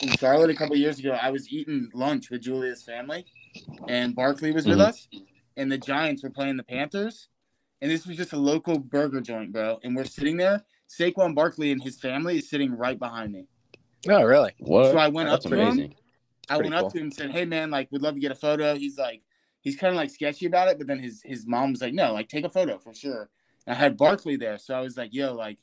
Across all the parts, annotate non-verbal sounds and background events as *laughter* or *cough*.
in Charlotte a couple years ago, I was eating lunch with Julia's family, and Barkley was with Mhm. us, and the Giants were playing the Panthers, and this was just a local burger joint, bro. And we're sitting there. Saquon Barkley and his family is sitting right behind me. Oh, really? What? So I went That's up to him. I Pretty went cool. up to him and said, "Hey man, like, we'd love to get a photo." He's like, he's kind of like sketchy about it, but then his his mom was like, "No, like, take a photo for sure." And I had Barkley there, so I was like, "Yo, like,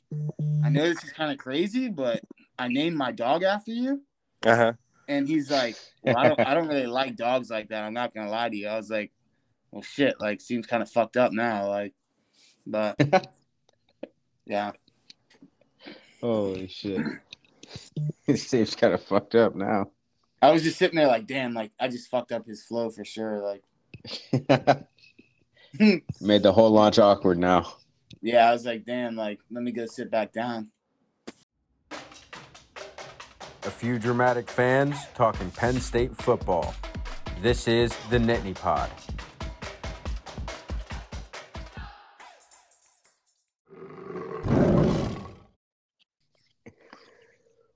I know this is kind of crazy, but I named my dog after you." Uh huh. And he's like, well, I don't, I don't really like dogs like that. I'm not gonna lie to you. I was like, well, shit, like, seems kind of fucked up now, like, but *laughs* yeah, Holy shit. *laughs* it seems kind of fucked up now. I was just sitting there like, damn, like, I just fucked up his flow for sure. Like, *laughs* Made the whole launch awkward now. yeah, I was like, damn, like, let me go sit back down. A few dramatic fans talking Penn State football. This is the Nittany Pod.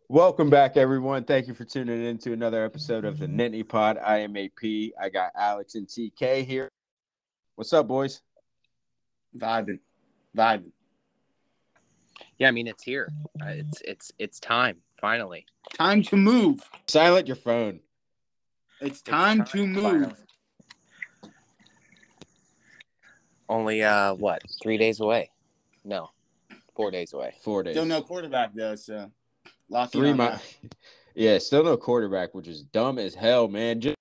Welcome back, everyone. Thank you for tuning in to another episode of the Nittany Pod. I am AP. I got Alex and TK here. What's up, boys? Vibing, vibing. Yeah, I mean it's here. Uh, it's it's it's time finally. Time to move. Silent your phone. It's time, time to move. finally. Only uh what three days away? No, four days away. Four days. Still no quarterback though, so lock Three on months. that. *laughs* Yeah, still no quarterback, which is dumb as hell, man. Just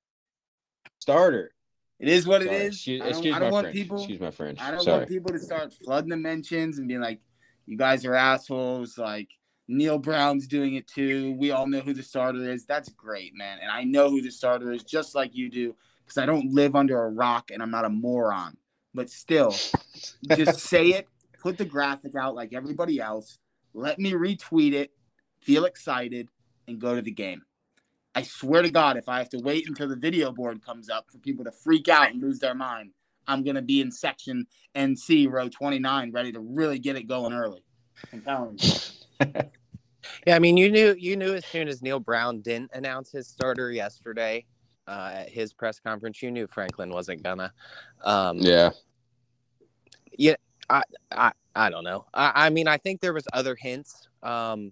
starter. It is what it Sorry, is. Excuse, I don't, excuse I don't my want French. people. Excuse my French. I don't Sorry. want people to start flooding the mentions and being like, "You guys are assholes." Like Neal Brown's doing it too. We all know who the starter is. That's great, man. And I know who the starter is, just like you do, because I don't live under a rock and I'm not a moron. But still, *laughs* just say it. Put the graphic out like everybody else. Let me retweet it. Feel excited and go to the game. I swear to God, if I have to wait until the video board comes up for people to freak out and lose their mind, I'm gonna be in section NC row 29, ready to really get it going early. I'm telling you. *laughs* Yeah, I mean you knew you knew as soon as Neal Brown didn't announce his starter yesterday uh, at his press conference, you knew Franklin wasn't gonna. Um, Yeah. I I don't know. I, I mean, I think there was other hints um,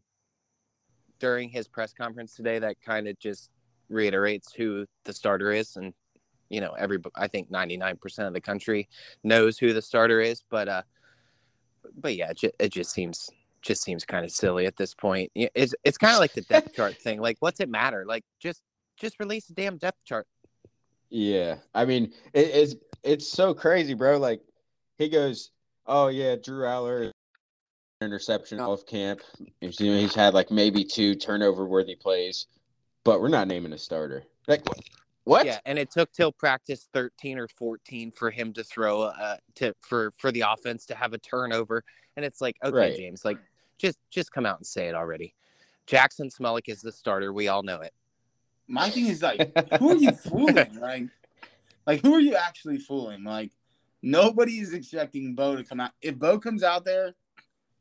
during his press conference today that kind of just reiterates who the starter is, and you know, every I think ninety nine percent of the country knows who the starter is, but uh, but yeah, it, it just seems just seems kind of silly at this point. It's it's kind of like the depth chart *laughs* thing. Like, what's it matter? Like, just just release a damn depth chart. Yeah, I mean, it, it's it's so crazy, bro. Like he goes, "Oh yeah, Drew Allar interception off camp. He's, you know, he's had like maybe two turnover worthy plays, but we're not naming a starter. Like what? What? Yeah, and it took till practice 13 or 14 for him to throw uh to for for the offense to have a turnover. And it's like, okay, Right. James, like just just come out and say it already. Jaxon Smolik is the starter. We all know it. My thing is like, *laughs* who are you fooling? Like, like who are you actually fooling? Like, nobody is expecting Beau to come out. If Beau comes out there,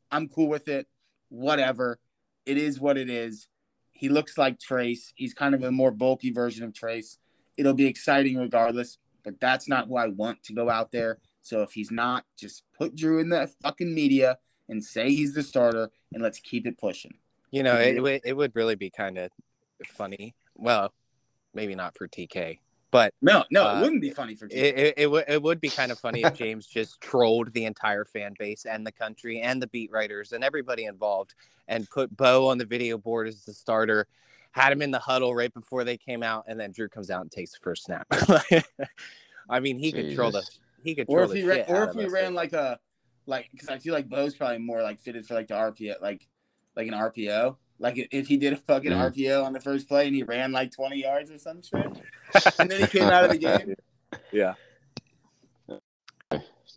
I'm cool with it. Whatever. It is what it is. He looks like Trace. He's kind of a more bulky version of Trace. It'll be exciting regardless, but that's not who I want to go out there. So if he's not, just put Drew in the fucking media and say he's the starter and let's keep it pushing. You know, it would it would really be kind of funny. Well, maybe not for TK, but No, no, Uh, it wouldn't be funny for Drew. it it, it, would it would be kind of funny if James *laughs* just trolled the entire fan base and the country and the beat writers and everybody involved and put Beau on the video board as the starter, had him in the huddle right before they came out, and then Drew comes out and takes the first snap. *laughs* I mean, he could troll the Jesus. he could or if the he ran, or if we us. ran like a like because I feel like Beau's probably more like fitted for like the RPO like like an RPO. Like if- if he did a fucking Mhm. RPO on the first play and he ran like twenty yards or some shit, *laughs* and then he came out of the game. yeah.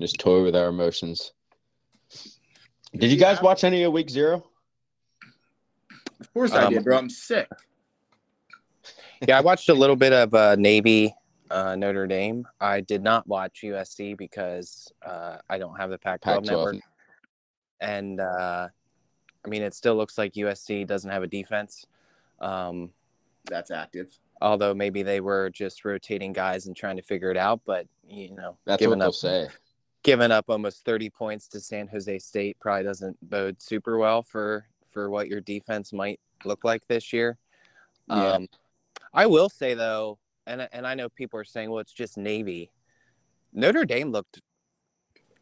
Just toy with our emotions. Did you guys watch any of Week Zero? Of course I Um, did, bro. I'm sick. yeah, I watched a little bit of uh, Navy uh, Notre Dame. I did not watch USC because uh, I don't have the Pac-12, Pac-12. network, and uh, I mean, it still looks like USC doesn't have a defense. Um, that's active. Although maybe they were just rotating guys and trying to figure it out, but you know, That's what giving they'll up say. giving up almost 30 points to San Jose State probably doesn't bode super well for for what your defense might look like this year. Yeah. Um, I will say though, and and I know people are saying, well, it's just Navy. Notre Dame looked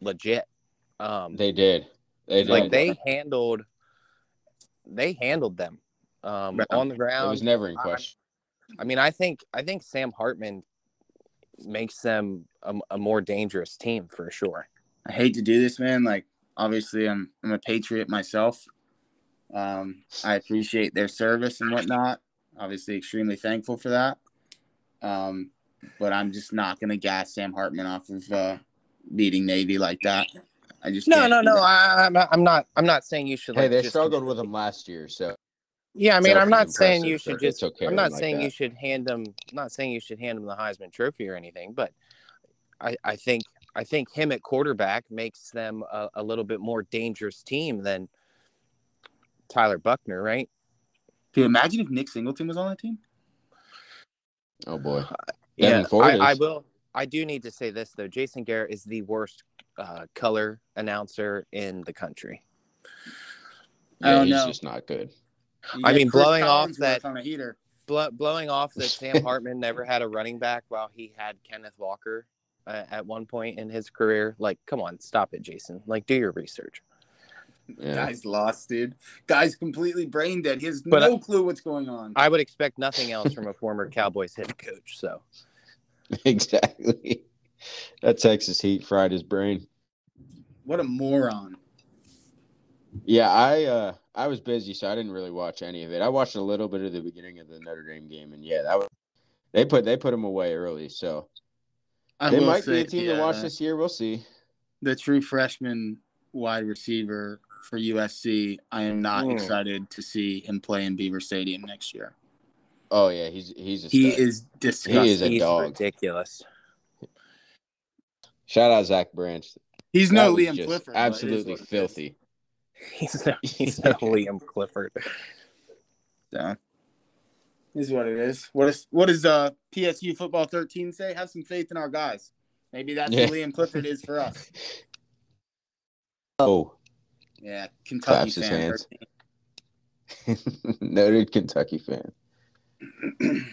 legit. Um, They did. They did. like they handled they handled them um, Right. on the ground. it was never in I- question. I mean, I think I think Sam Hartman makes them a, a more dangerous team for sure. I hate to do this, man. Like, obviously, I'm I'm a patriot myself. Um, I appreciate their service and whatnot. Obviously, extremely thankful for that. Um, but I'm just not gonna gas Sam Hartman off of uh, beating Navy like that. I just No, no, no. I, I'm not. I'm not. I'm not saying you should. Hey, like, they just struggled with them last year, so Yeah, I mean, I'm not saying you should just. okay I'm not them like saying you should hand them. I'm not saying you should hand them the Heisman Trophy or anything, but I, I think I think him at quarterback makes them a, a little bit more dangerous team than Tyler Buchner, right? Dude, imagine if Nick Singleton was on that team. Oh boy. Yeah, Devin I, I will. I do need to say this though. Jason Garrett is the worst uh, color announcer in the country. I Yeah, don't he's know. just not good. You I mean, Chris blowing off that- on a heater. Blow, blowing off that Sam *laughs* Hartman never had a running back while he had Kenneth Walker uh, at one point in his career. Like, come on, stop it, Jason. Like, do your research. Yeah. Guy's lost, dude. Guy's completely brain dead. He has But no clue what's going on. I would expect nothing else from a former Cowboys head coach. So, *laughs* exactly. That Texas Heat fried his brain. What a moron. Yeah, I uh I was busy, so I didn't really watch any of it. I watched a little bit of the beginning of the Notre Dame game, and yeah, that was they put they put him away early, so I they will might be a team yeah, to watch this year. We'll see. The true freshman wide receiver for USC. I am not Hmm. excited to see him play in Beaver Stadium next year. Oh yeah, he's he's a He stud. is disgusting. He is a he's dog. ridiculous. Shout out Zach Branch. He's That no Liam Clifford. but it is Absolutely what it is. filthy. *laughs* He's no, he's no *laughs* Liam Clifford. So, is what it is. What is what does uh PSU football 13 say? Have some faith in our guys. Maybe that's Yeah. what Liam Clifford is for us. *laughs* Oh, Yeah, Kentucky Claps his fan. hands. *laughs* noted Kentucky fan. *clears throat*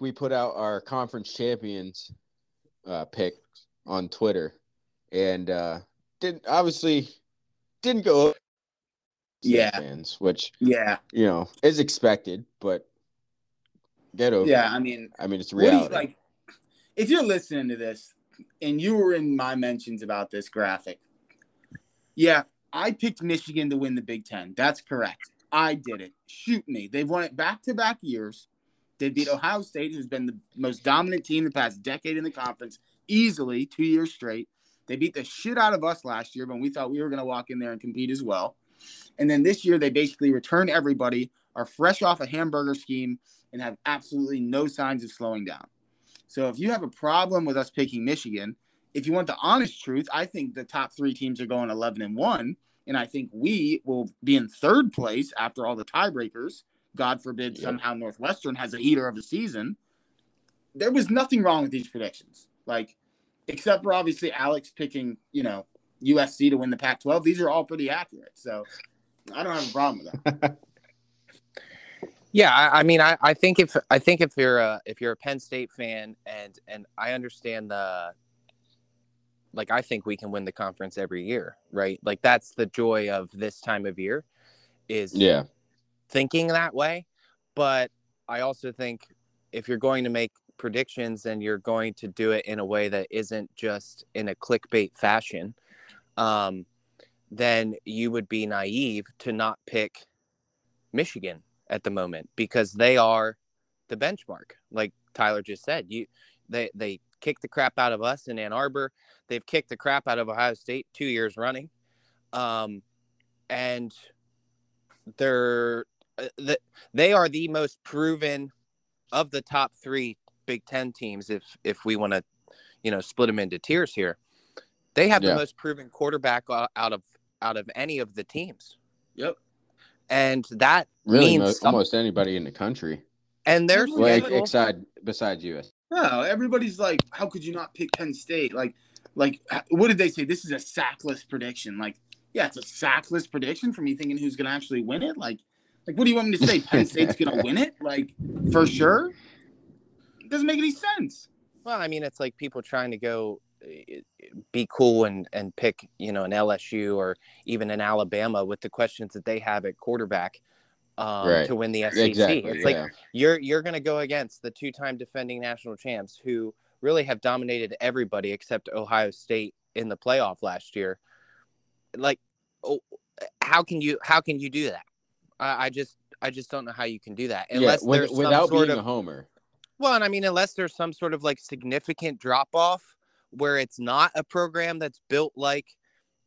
we put out our conference champions uh, pick on Twitter, and uh, didn't obviously didn't go. Yeah. fans, which Yeah, you know is expected, but get over. yeah. I mean, I mean it's What you reality. like? If you're listening to this and you were in my mentions about this graphic, yeah, I picked Michigan to win the Big Ten. That's correct. I did it. Shoot me. They've won it back to back years. They beat Ohio State, who's been the most dominant team the past decade in the conference, easily two years straight. They beat the shit out of us last year when we thought we were going to walk in there and compete as well. And then this year, they basically return everybody, are fresh off a hamburger scheme, and have absolutely no signs of slowing down. So if you have a problem with us picking Michigan, if you want the honest truth, I think the top three teams are going 11 and 1. And I think we will be in third place after all the tiebreakers. God forbid Yep. somehow Northwestern has a heater of the season. There was nothing wrong with these predictions. Like, except for obviously Alex picking, you know, USC to win the Pac 12. These are all pretty accurate. So I don't have a problem with that. *laughs* Yeah, I, I mean, I, I think if I think if you're a if you're a Penn State fan and and I understand the like I think we can win the conference every year, right? Like that's the joy of this time of year is yeah, thinking that way. But I also think if you're going to make predictions and you're going to do it in a way that isn't just in a clickbait fashion, um, then you would be naive to not pick Michigan at the moment because they are the benchmark. Like Tyler just said, you they they kicked the crap out of us in Ann Arbor. They've kicked the crap out of Ohio State two years running, um, and they're uh, the, they are the most proven of the top three Big Ten teams. If if we want to, you know, split them into tiers here, they have Yeah. the most proven quarterback out of out of any of the teams. Yep. and that Really, means mo- almost anybody in the country. and their Well, Well, ex- schedule. except besides US. No, everybody's like, how could you not pick Penn State? Like, like what did they say? This is a sackless prediction. Like, yeah, it's a sackless prediction for me thinking who's gonna actually win it. Like, like what do you want me to say? Penn State's gonna *laughs* win it? Like, for sure? It doesn't make any sense. Well, I mean, it's like people trying to go uh, be cool and and pick, you know, an LSU or even an Alabama with the questions that they have at quarterback um, Right. to win the SEC. Exactly. It's like yeah. you're you're going to go against the two-time defending national champs who really have dominated everybody except Ohio State in the playoff last year. Like, oh, how can you how can you do that? I, I just I just don't know how you can do that unless yeah, with- there's some without sort being of a homer. well, and I mean, unless there's some sort of like significant drop off where it's not a program that's built like,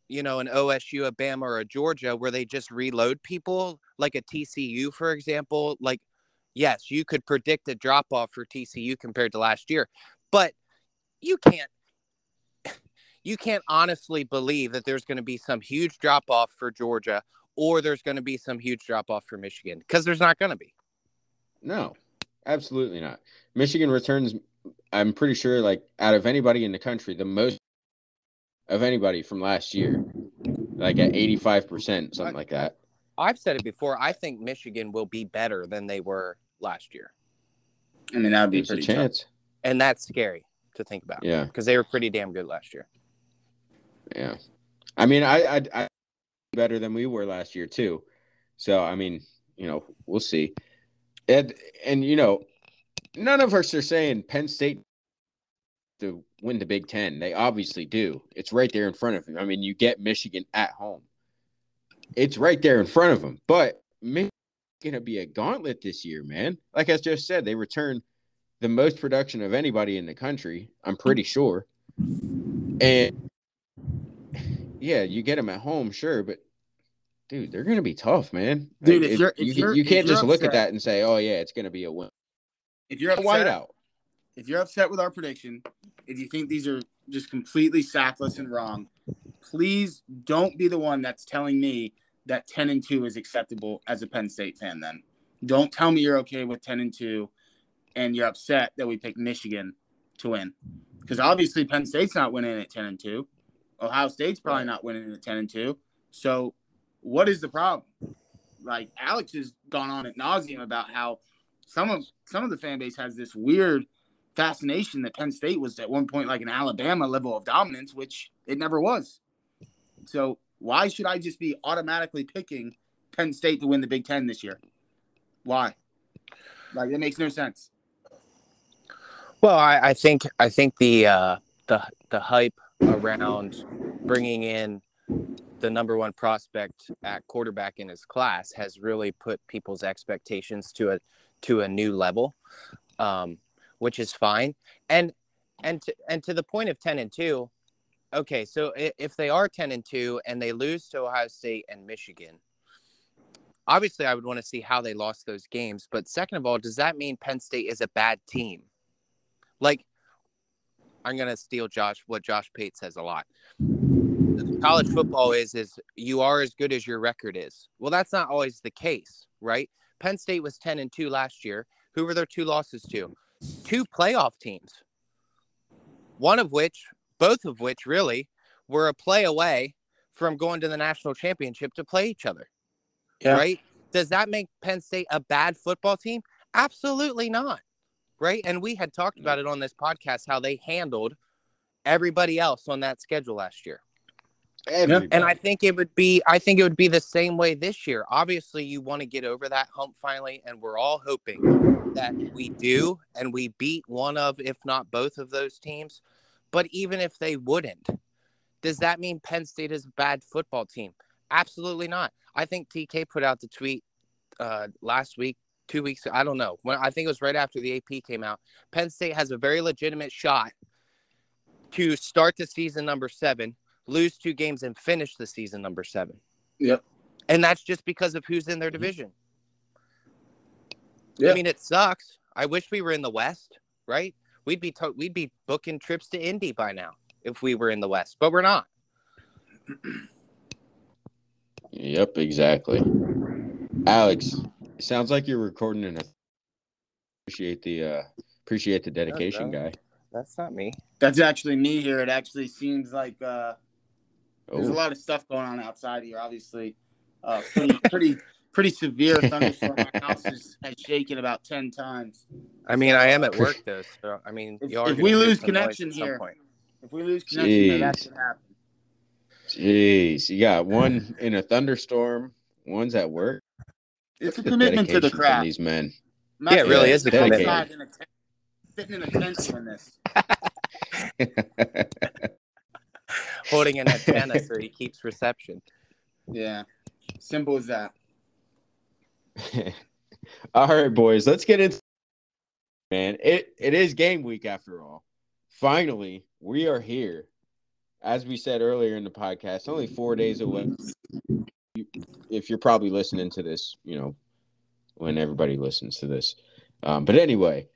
you know, an OSU, a Bama, or a Georgia, where they just reload people, like a TCU, for example. Like, yes, you could predict a drop off for TCU compared to last year, but you can't. *sighs* You can't honestly believe that there's going to be some huge drop off for Georgia or there's going to be some huge drop off for Michigan because there's not going to be. No, absolutely not. Michigan returns, I'm pretty sure, like out of anybody in the country, the most of anybody from last year, like at 85%, something like that. I've said it before. I think Michigan will be better than they were last year, I mean, that would be There's a pretty tough. chance. and that's scary to think about Yeah, because they were pretty damn good last year. yeah. I mean, I, I, I better than we were last year too. So I mean, you know, we'll see. And and you know, none of us are saying Penn State to win the Big Ten. They obviously do. It's right there in front of them. I mean, you get Michigan at home. It's right there in front of them. But Michigan's gonna be a gauntlet this year, man. Like I just said, they return the most production of anybody in the country. I'm pretty sure. And yeah, you get them at home, sure, but dude, they're gonna be tough, man. Dude, Like, if you're- you, if you're- you if can't just look at that and say, "Oh yeah, it's gonna be a win." If you're A upset, whiteout. If you're upset with our prediction, if you think these are just completely sackless and wrong, please don't be the one that's telling me that 10 and 2 is acceptable as a Penn State fan then. Don't tell me you're okay with 10 and 2 and you're upset that we picked Michigan to win. Because obviously Penn State's not winning at 10 and 2. Ohio State's probably not winning at 10 and 2. So what is the problem? Like Alex has gone on at nauseum about how some of some of the fan base has this weird fascination that Penn State was at one point like an Alabama level of dominance, which it never was. So why should I just be automatically picking Penn State to win the Big Ten this year? Why? Like it makes no sense. Well, I, I think I think the uh, the the hype around bringing in the number one prospect at quarterback in his class has really put people's expectations to a to a new level, um, which is fine. And and to, and to the point of ten and two, okay. So if they are ten and two and they lose to Ohio State and Michigan, obviously I would want to see how they lost those games. But second of all, does that mean Penn State is a bad team? Like, I'm gonna steal Josh what Josh Pate says a lot. College football is is you are as good as your record is. Well, that's not always the case, right? Penn State was 10 and 2 last year. Who were their two losses to? Two playoff teams. One of which, both of which really were a play away from going to the national championship to play each other. Yeah. Right? Does that make Penn State a bad football team? Absolutely not. Right? And we had talked about it on this podcast how they handled everybody else on that schedule last year. Everybody. And I think it would be I think it would be the same way this year. Obviously, you want to get over that hump finally, and we're all hoping that we do and we beat one of, if not both of those teams. But even if they wouldn't, does that mean Penn State is a bad football team? Absolutely not. I think TK put out the tweet uh, last week, two weeks. Ago. I don't know. When I think it was right after the AP came out. Penn State has a very legitimate shot to start the season number seven, lose two games, and finish the season number seven. Yep. And that's just because of who's in their division. Yeah. I mean, it sucks. I wish we were in the West, right? We'd be to- we'd be booking trips to Indy by now if we were in the West, but we're not. Yep, exactly. Alex, sounds like you're recording in a. Appreciate the uh appreciate the dedication, bro. guy. That's not me. That's actually me here. It actually seems like uh, there's a Oh, lot of stuff going on outside here. Obviously, uh, pretty pretty pretty severe *laughs* thunderstorm. My house is, has shaken about ten times. I mean, I am at work *laughs* though, so I mean, If- you are if we lose some connection at some here- point. If we lose connection, here, that Jeez. could happen. jeez, you got one *laughs* in a thunderstorm, one's at work. It's a The commitment to the dedication from craft. These men. Imagine Yeah, it really is a outside commitment. in a tent- Sitting in a tent doing this. Holding an antenna so he keeps reception. Yeah, simple as that. *laughs* all right, boys, let's get into man. It it is game week after all. Finally, we are here. As we said earlier in the podcast, only four days away. If you're probably listening to this, you know, when everybody listens to this. Um, but anyway,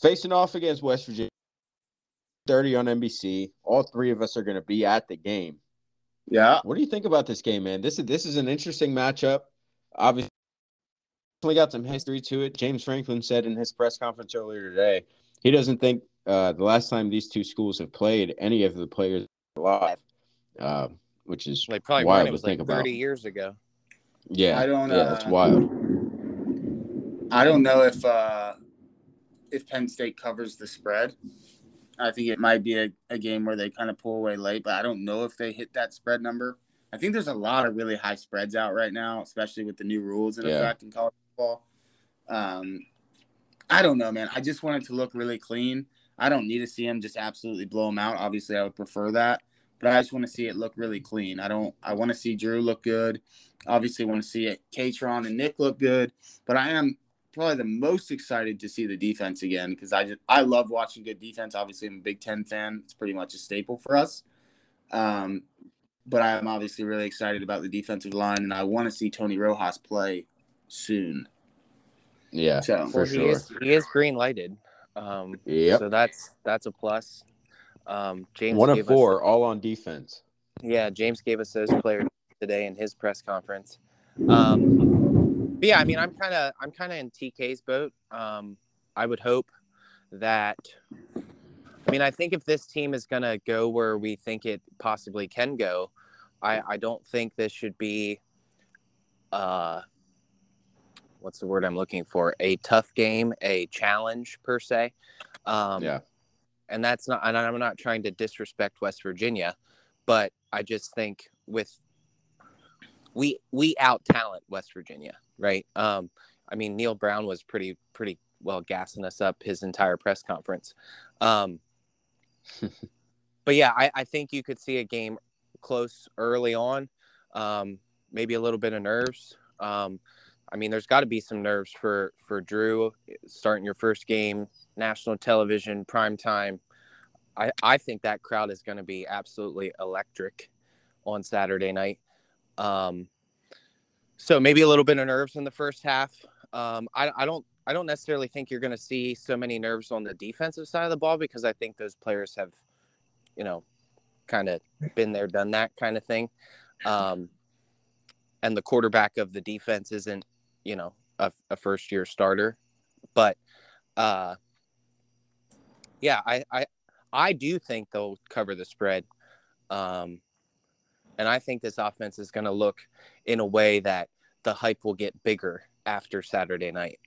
facing off against West Virginia, 30 on NBC. All three of us are going to be at the game. Yeah, What do you think about this game, man? This is this is an interesting matchup. Obviously, got some history to it. James Franklin said in his press conference earlier today, he doesn't think uh, the last time these two schools have played any of the players alive, uh, which is They probably wild won. It to was like think about. 30 years ago. yeah, I don't, yeah, that's uh, wild. I don't know if uh, if Penn State covers the spread. I think it might be a, a game where they kind of pull away late, but I don't know if they hit that spread number. I think there's a lot of really high spreads out right now, especially with the new rules in Yeah. effect in college Um, I don't know, man. I just want it to look really clean. I don't need to see him just absolutely blow him out. Obviously, I would prefer that, but I just want to see it look really clean. I don't. I want to see Drew look good. Obviously, want to see it. Kaytron and Nick look good, but I am probably the most excited to see the defense again because I just I love watching good defense. Obviously, I'm a Big Ten fan. It's pretty much a staple for us. Um, but I'm obviously really excited about the defensive line, and I want to see Tony Rojas play soon. Yeah, So for well, sure. he is he is green lighted. Um, Yep. So that's that's a plus. Um, James One gave of us- four, all on defense. yeah, James gave us those players today in his press conference. Um, but yeah, I mean, I'm kind of I'm kind of in TK's boat. Um, I would hope that. I mean, I think if this team is going to go where we think it possibly can go, I I don't think this should be. Uh, what's the word I'm looking for? A tough game, a challenge per se. Um, yeah, and that's not and i'm not trying to disrespect west virginia but i just think with we we out talent west virginia right um i mean neal brown was pretty pretty well gassing us up his entire press conference um *laughs* but yeah I, I think you could see a game close early on um maybe a little bit of nerves um i mean there's got to be some nerves for for drew starting your first game national television prime time. I i think that crowd is going to be absolutely electric on saturday night. Um so maybe a little bit of nerves in the first half. Um i, I don't i don't necessarily think you're going to see so many nerves on the defensive side of the ball because i think those players have you know kind of been there done that kind of thing. Um and the quarterback of the defense isn't you know a, a first year starter but uh yeah I, I i do think they'll cover the spread um and i think this offense is going to look in a way that the hype will get bigger after saturday night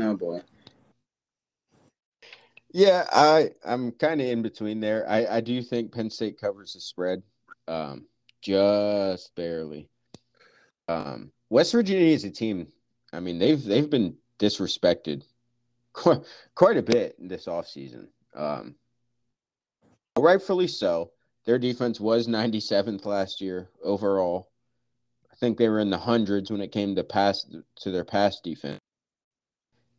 oh boy, yeah. I I'm kind of in between there. I I do think Penn State covers the spread, um, just barely. Um, West Virginia is a team. I mean, they've they've been disrespected quite, quite a bit this offseason. Um, rightfully so. Their defense was 97th last year overall. I think they were in the hundreds when it came to pass to their pass defense.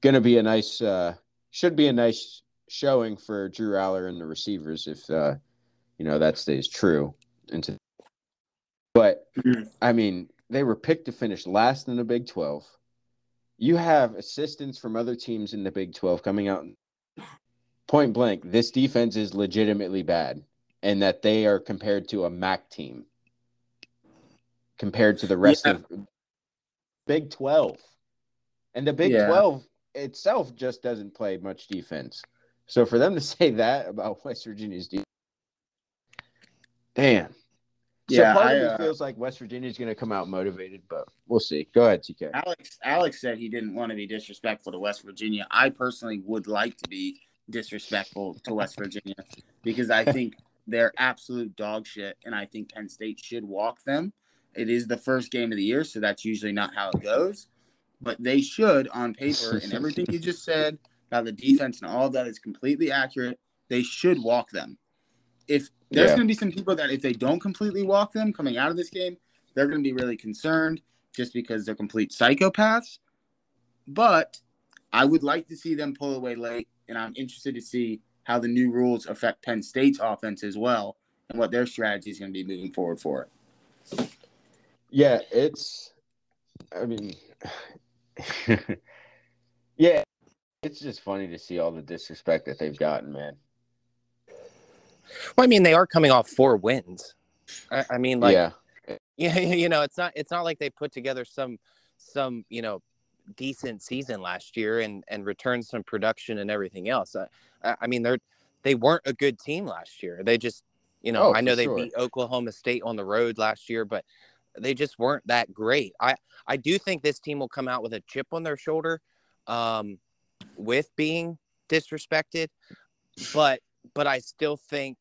Going to be a nice, uh, should be a nice showing for Drew Allar and the receivers if uh, you know that stays true. Into, but. I mean, they were picked to finish last in the Big 12. You have assistance from other teams in the Big 12 coming out point blank. This defense is legitimately bad, and that they are compared to a MAC team compared to the rest Yeah. of Big 12. And the Big Yeah. 12 itself just doesn't play much defense. So for them to *laughs* say that about West Virginia's defense, damn. Yeah, so part I, of me uh, feels like West Virginia's going to come out motivated, but we'll see. Go ahead, TK. Alex Alex said he didn't want to be disrespectful to West Virginia. I personally would like to be disrespectful to West Virginia *laughs* because I think they're absolute dog shit, and I think Penn State should walk them. It is the first game of the year, so that's usually not how it goes. But they should, on paper, and everything you just said about the defense and all of that is completely accurate. They should walk them. If there's Yeah. going to be some people that if they don't completely walk them coming out of this game, they're going to be really concerned just because they're complete psychopaths. But I would like to see them pull away late, and I'm interested to see how the new rules affect Penn State's offense as well and what their strategy is going to be moving forward for it. Yeah, it's. I mean, *laughs* yeah, it's just funny to see all the disrespect that they've gotten, man. Well, I mean, they are coming off four wins. I, I mean, like, yeah, *laughs* yeah, you know, it's not it's not like they put together some some you know decent season last year and and returned some production and everything else. I, I mean, they're they weren't a good team last year. They just you know Oh, I know they sure. beat Oklahoma State on the road last year, but they just weren't that great. I I do think this team will come out with a chip on their shoulder, um, with being disrespected, but but I still think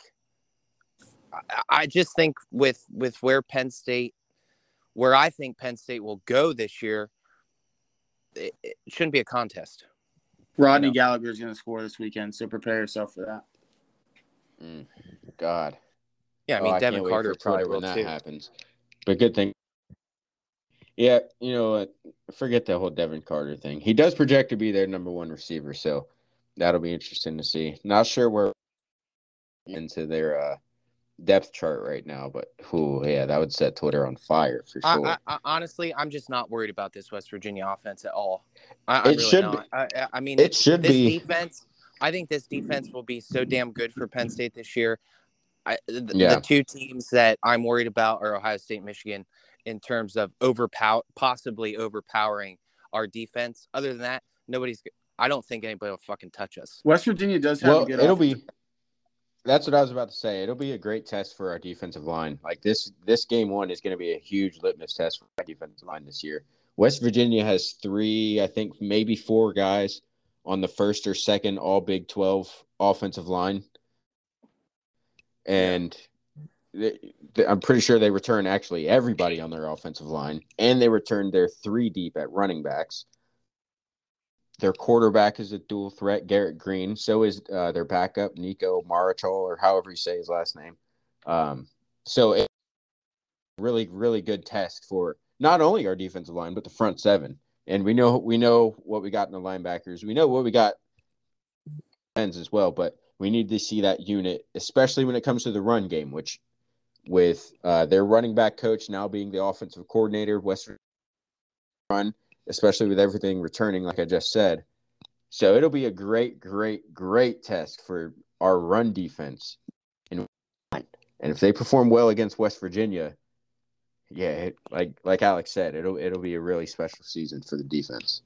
I, I just think with with where Penn State, where I think Penn State will go this year, it, it shouldn't be a contest. Rodney know. Gallagher is going to score this weekend, so prepare yourself for that. Mm, God. Yeah, I Oh, mean can't Devin wait Carter probably Twitter will when that too. happens. But good thing. Yeah, you know what? Forget the whole Devin Carter thing. He does project to be their number one receiver, so that'll be interesting to see. Not sure where into their uh, depth chart right now, but who? Yeah, that would set Twitter on fire for sure. I, I, honestly, I'm just not worried about this West Virginia offense at all. I, I'm It really should not. I, I- I mean, it should this be. defense. I think this defense will be so damn good for Penn State this year. I, the, Yeah. the two teams that I'm worried about are Ohio State, Michigan, in terms of overpower, possibly overpowering our defense. Other than that, nobody's. I don't think anybody will fucking touch us. West Virginia does have Well, a good it'll offensive- be. That's what I was about to say. It'll be a great test for our defensive line. Like this, this game one is going to be a huge litmus test for our defensive line this year. West Virginia has three, I think, maybe four guys on the first or second All Big Twelve offensive line, and they, they- I'm pretty sure they return actually everybody on their offensive line, and they return their three deep at running backs. Their quarterback is a dual threat, Garrett Greene. So is uh, their backup, Nicco Marchiol, or however you say his last name. Um, so it really, really good test for not only our defensive line but the front seven. And we know we know what we got in the linebackers. We know what we got ends as well. But we need to see that unit, especially when it comes to the run game, which with uh, their running back coach now being the offensive coordinator, West Virginia run especially with everything returning, like I just said. So it'll be a great, great, great test for our run defense. And and if they perform well against West Virginia, yeah, it, like like Alex said, it'll it'll be a really special season for the defense.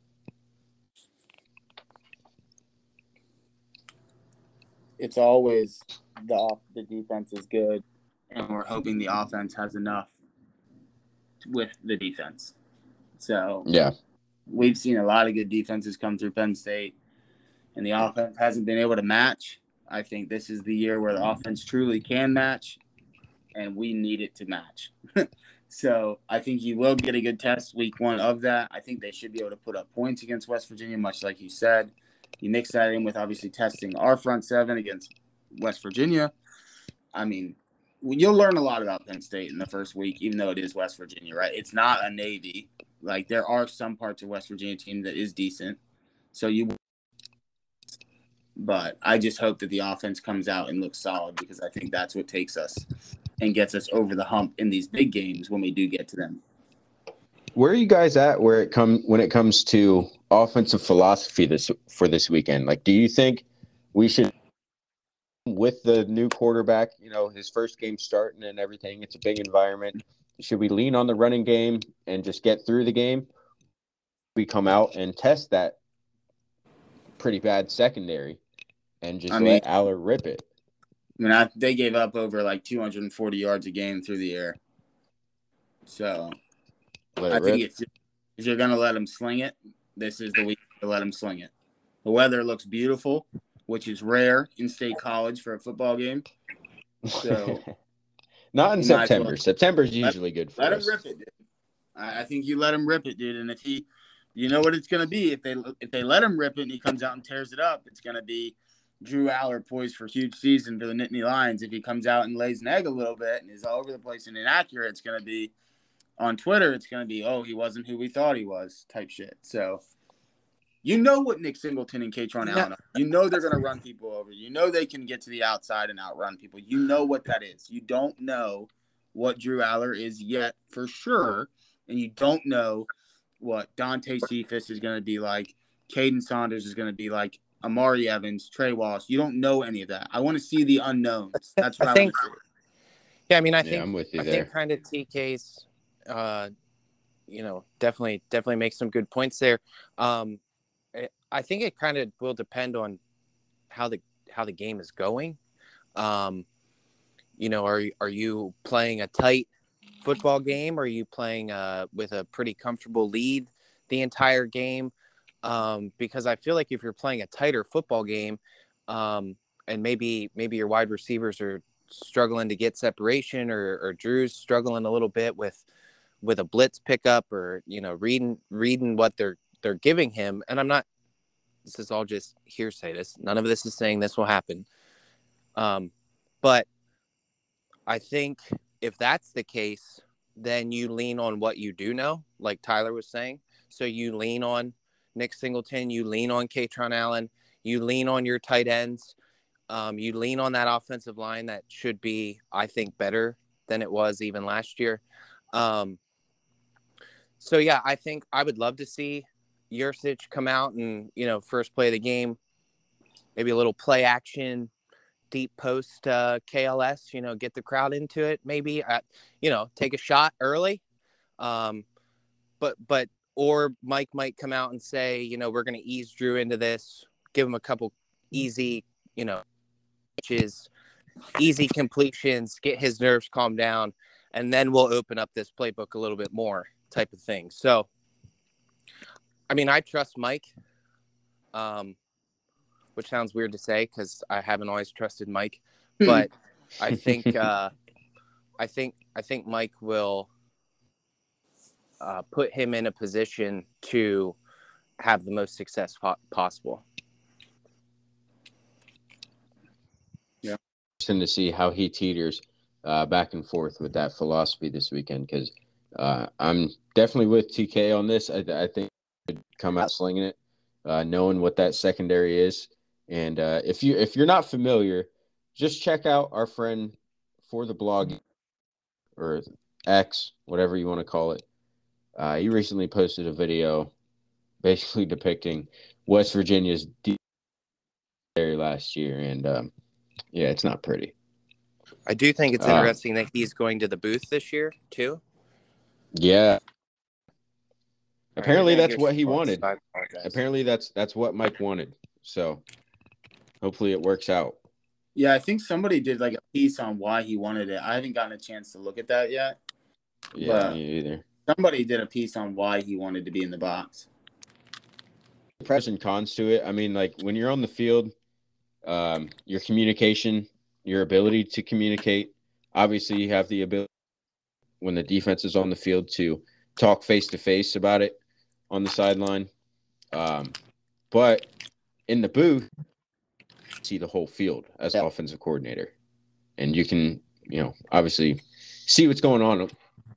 it's always the off, the defense is good, and we're hoping the offense has enough with the defense. So Yeah, we've seen a lot of good defenses come through Penn State, and the offense hasn't been able to match. I think this is the year where the offense truly can match, and we need it to match. *laughs* so I think you will get a good test week one of that. I think they should be able to put up points against West Virginia, much like you said. You mix that in with obviously testing our front seven against West Virginia. I mean, you'll learn a lot about Penn State in the first week, even though it is West Virginia, right? It's not a Navy. Like there are some parts of West Virginia team that is decent. So you but I just hope that the offense comes out and looks solid because I think that's what takes us and gets us over the hump in these big games when we do get to them. where are you guys at? Where it come when it comes to offensive philosophy this for this weekend? Like, do you think we should, with the new quarterback, you know, his first game starting and everything, it's a big environment. Should we lean on the running game and just get through the game, we come out and test that pretty bad secondary and just I let mean- Allar rip it. I mean, I, they gave up over like 240 yards a game through the air. So Let I think if, if you're going to let them sling it, this is the week to let them sling it. The weather looks beautiful, which is rare in state college for a football game. So *laughs* Not in might September. well- September's usually good for let him rip it, dude. I, I think you let him rip it, dude. And if he, you know what it's going to be if they if they let him rip it and he comes out and tears it up, it's going to be Drew Allar poised for huge season for the Nittany Lions. If he comes out and lays an egg a little bit and is all over the place and inaccurate, it's going to be on Twitter. It's going to be oh he wasn't who we thought he was type shit. So. You know what Nick Singleton and Kaytron No. Allen are. You know they're going to run people over. You know they can get to the outside and outrun people. You know what that is. You don't know what Drew Allar is yet for sure, and you don't know what Dante Cephas is going to be like, Kaden Saunders is going to be like, Omari Evans, Trey Wallace. You don't know any of that. I want to see the unknowns. That's what I, I think- want to. Yeah, I mean, I yeah, think I'm with you I there. think kind of TK's, uh, you know, definitely definitely makes some good points there. Um, I- think it kind of will depend on how the how the game is going. Um, you know, are are you playing a tight football game? Or are you playing uh, with a pretty comfortable lead the entire game? Um, because I feel like if you're playing a tighter football game, um, and maybe maybe your wide receivers are struggling to get separation or, or Drew's struggling a little bit with with a blitz pickup or you know reading reading what they're they're giving him and I'm not this is all just hearsay. This none of this is saying this will happen. Um but I think if that's the case then you lean on what you do know like Tyler was saying. So you lean on Nick Singleton you lean on Kaytron Allen you lean on your tight ends. Um, you lean on that offensive line that should be, I think, better than it was even last year. Um, so yeah, I think I would love to see Yurcich come out and you know first play of the game, maybe a little play action, deep post uh, KLS. You know, get the crowd into it. Maybe uh, you know take a shot early, um, but but or Mike might come out and say, you know, we're going to ease Drew into this, give him a couple easy, you know, which is easy completions, get his nerves calmed down, and then we'll open up this playbook a little bit more type of thing. So, I mean, I trust Mike, um, which sounds weird to say because I haven't always trusted Mike, but I *laughs* think uh, I think I think Mike will uh, put him in a position to have the most success po- possible. Yeah, interesting to see how he teeters uh, back and forth with that philosophy this weekend because uh, I'm definitely with TK on this. I, I think he could come out slinging it, uh, knowing what that secondary is. And uh, if you if you're not familiar, just check out our friend for the blog or X, whatever you want to call it. Uh, he recently posted a video basically *laughs* depicting West Virginia's D- last year, and um, yeah, it's not pretty. I do think it's Uh, interesting that he's going to the booth this year too. Yeah. Apparently All right, that's what he wanted. points. Apparently that's that's what Mike wanted. So hopefully it works out. Yeah, I think somebody did like a piece on why he wanted it. I haven't gotten a chance to look at that yet. Yeah, me either. Somebody did a piece on why he wanted to be in the box. Pros and cons to it. I mean, like when you're on the field, um, your communication, your ability to communicate. Obviously, you have the ability when the defense is on the field to talk face to face about it on the sideline. Um, but in the booth, see the whole field as an offensive coordinator, and you can, you know, obviously see what's going on a,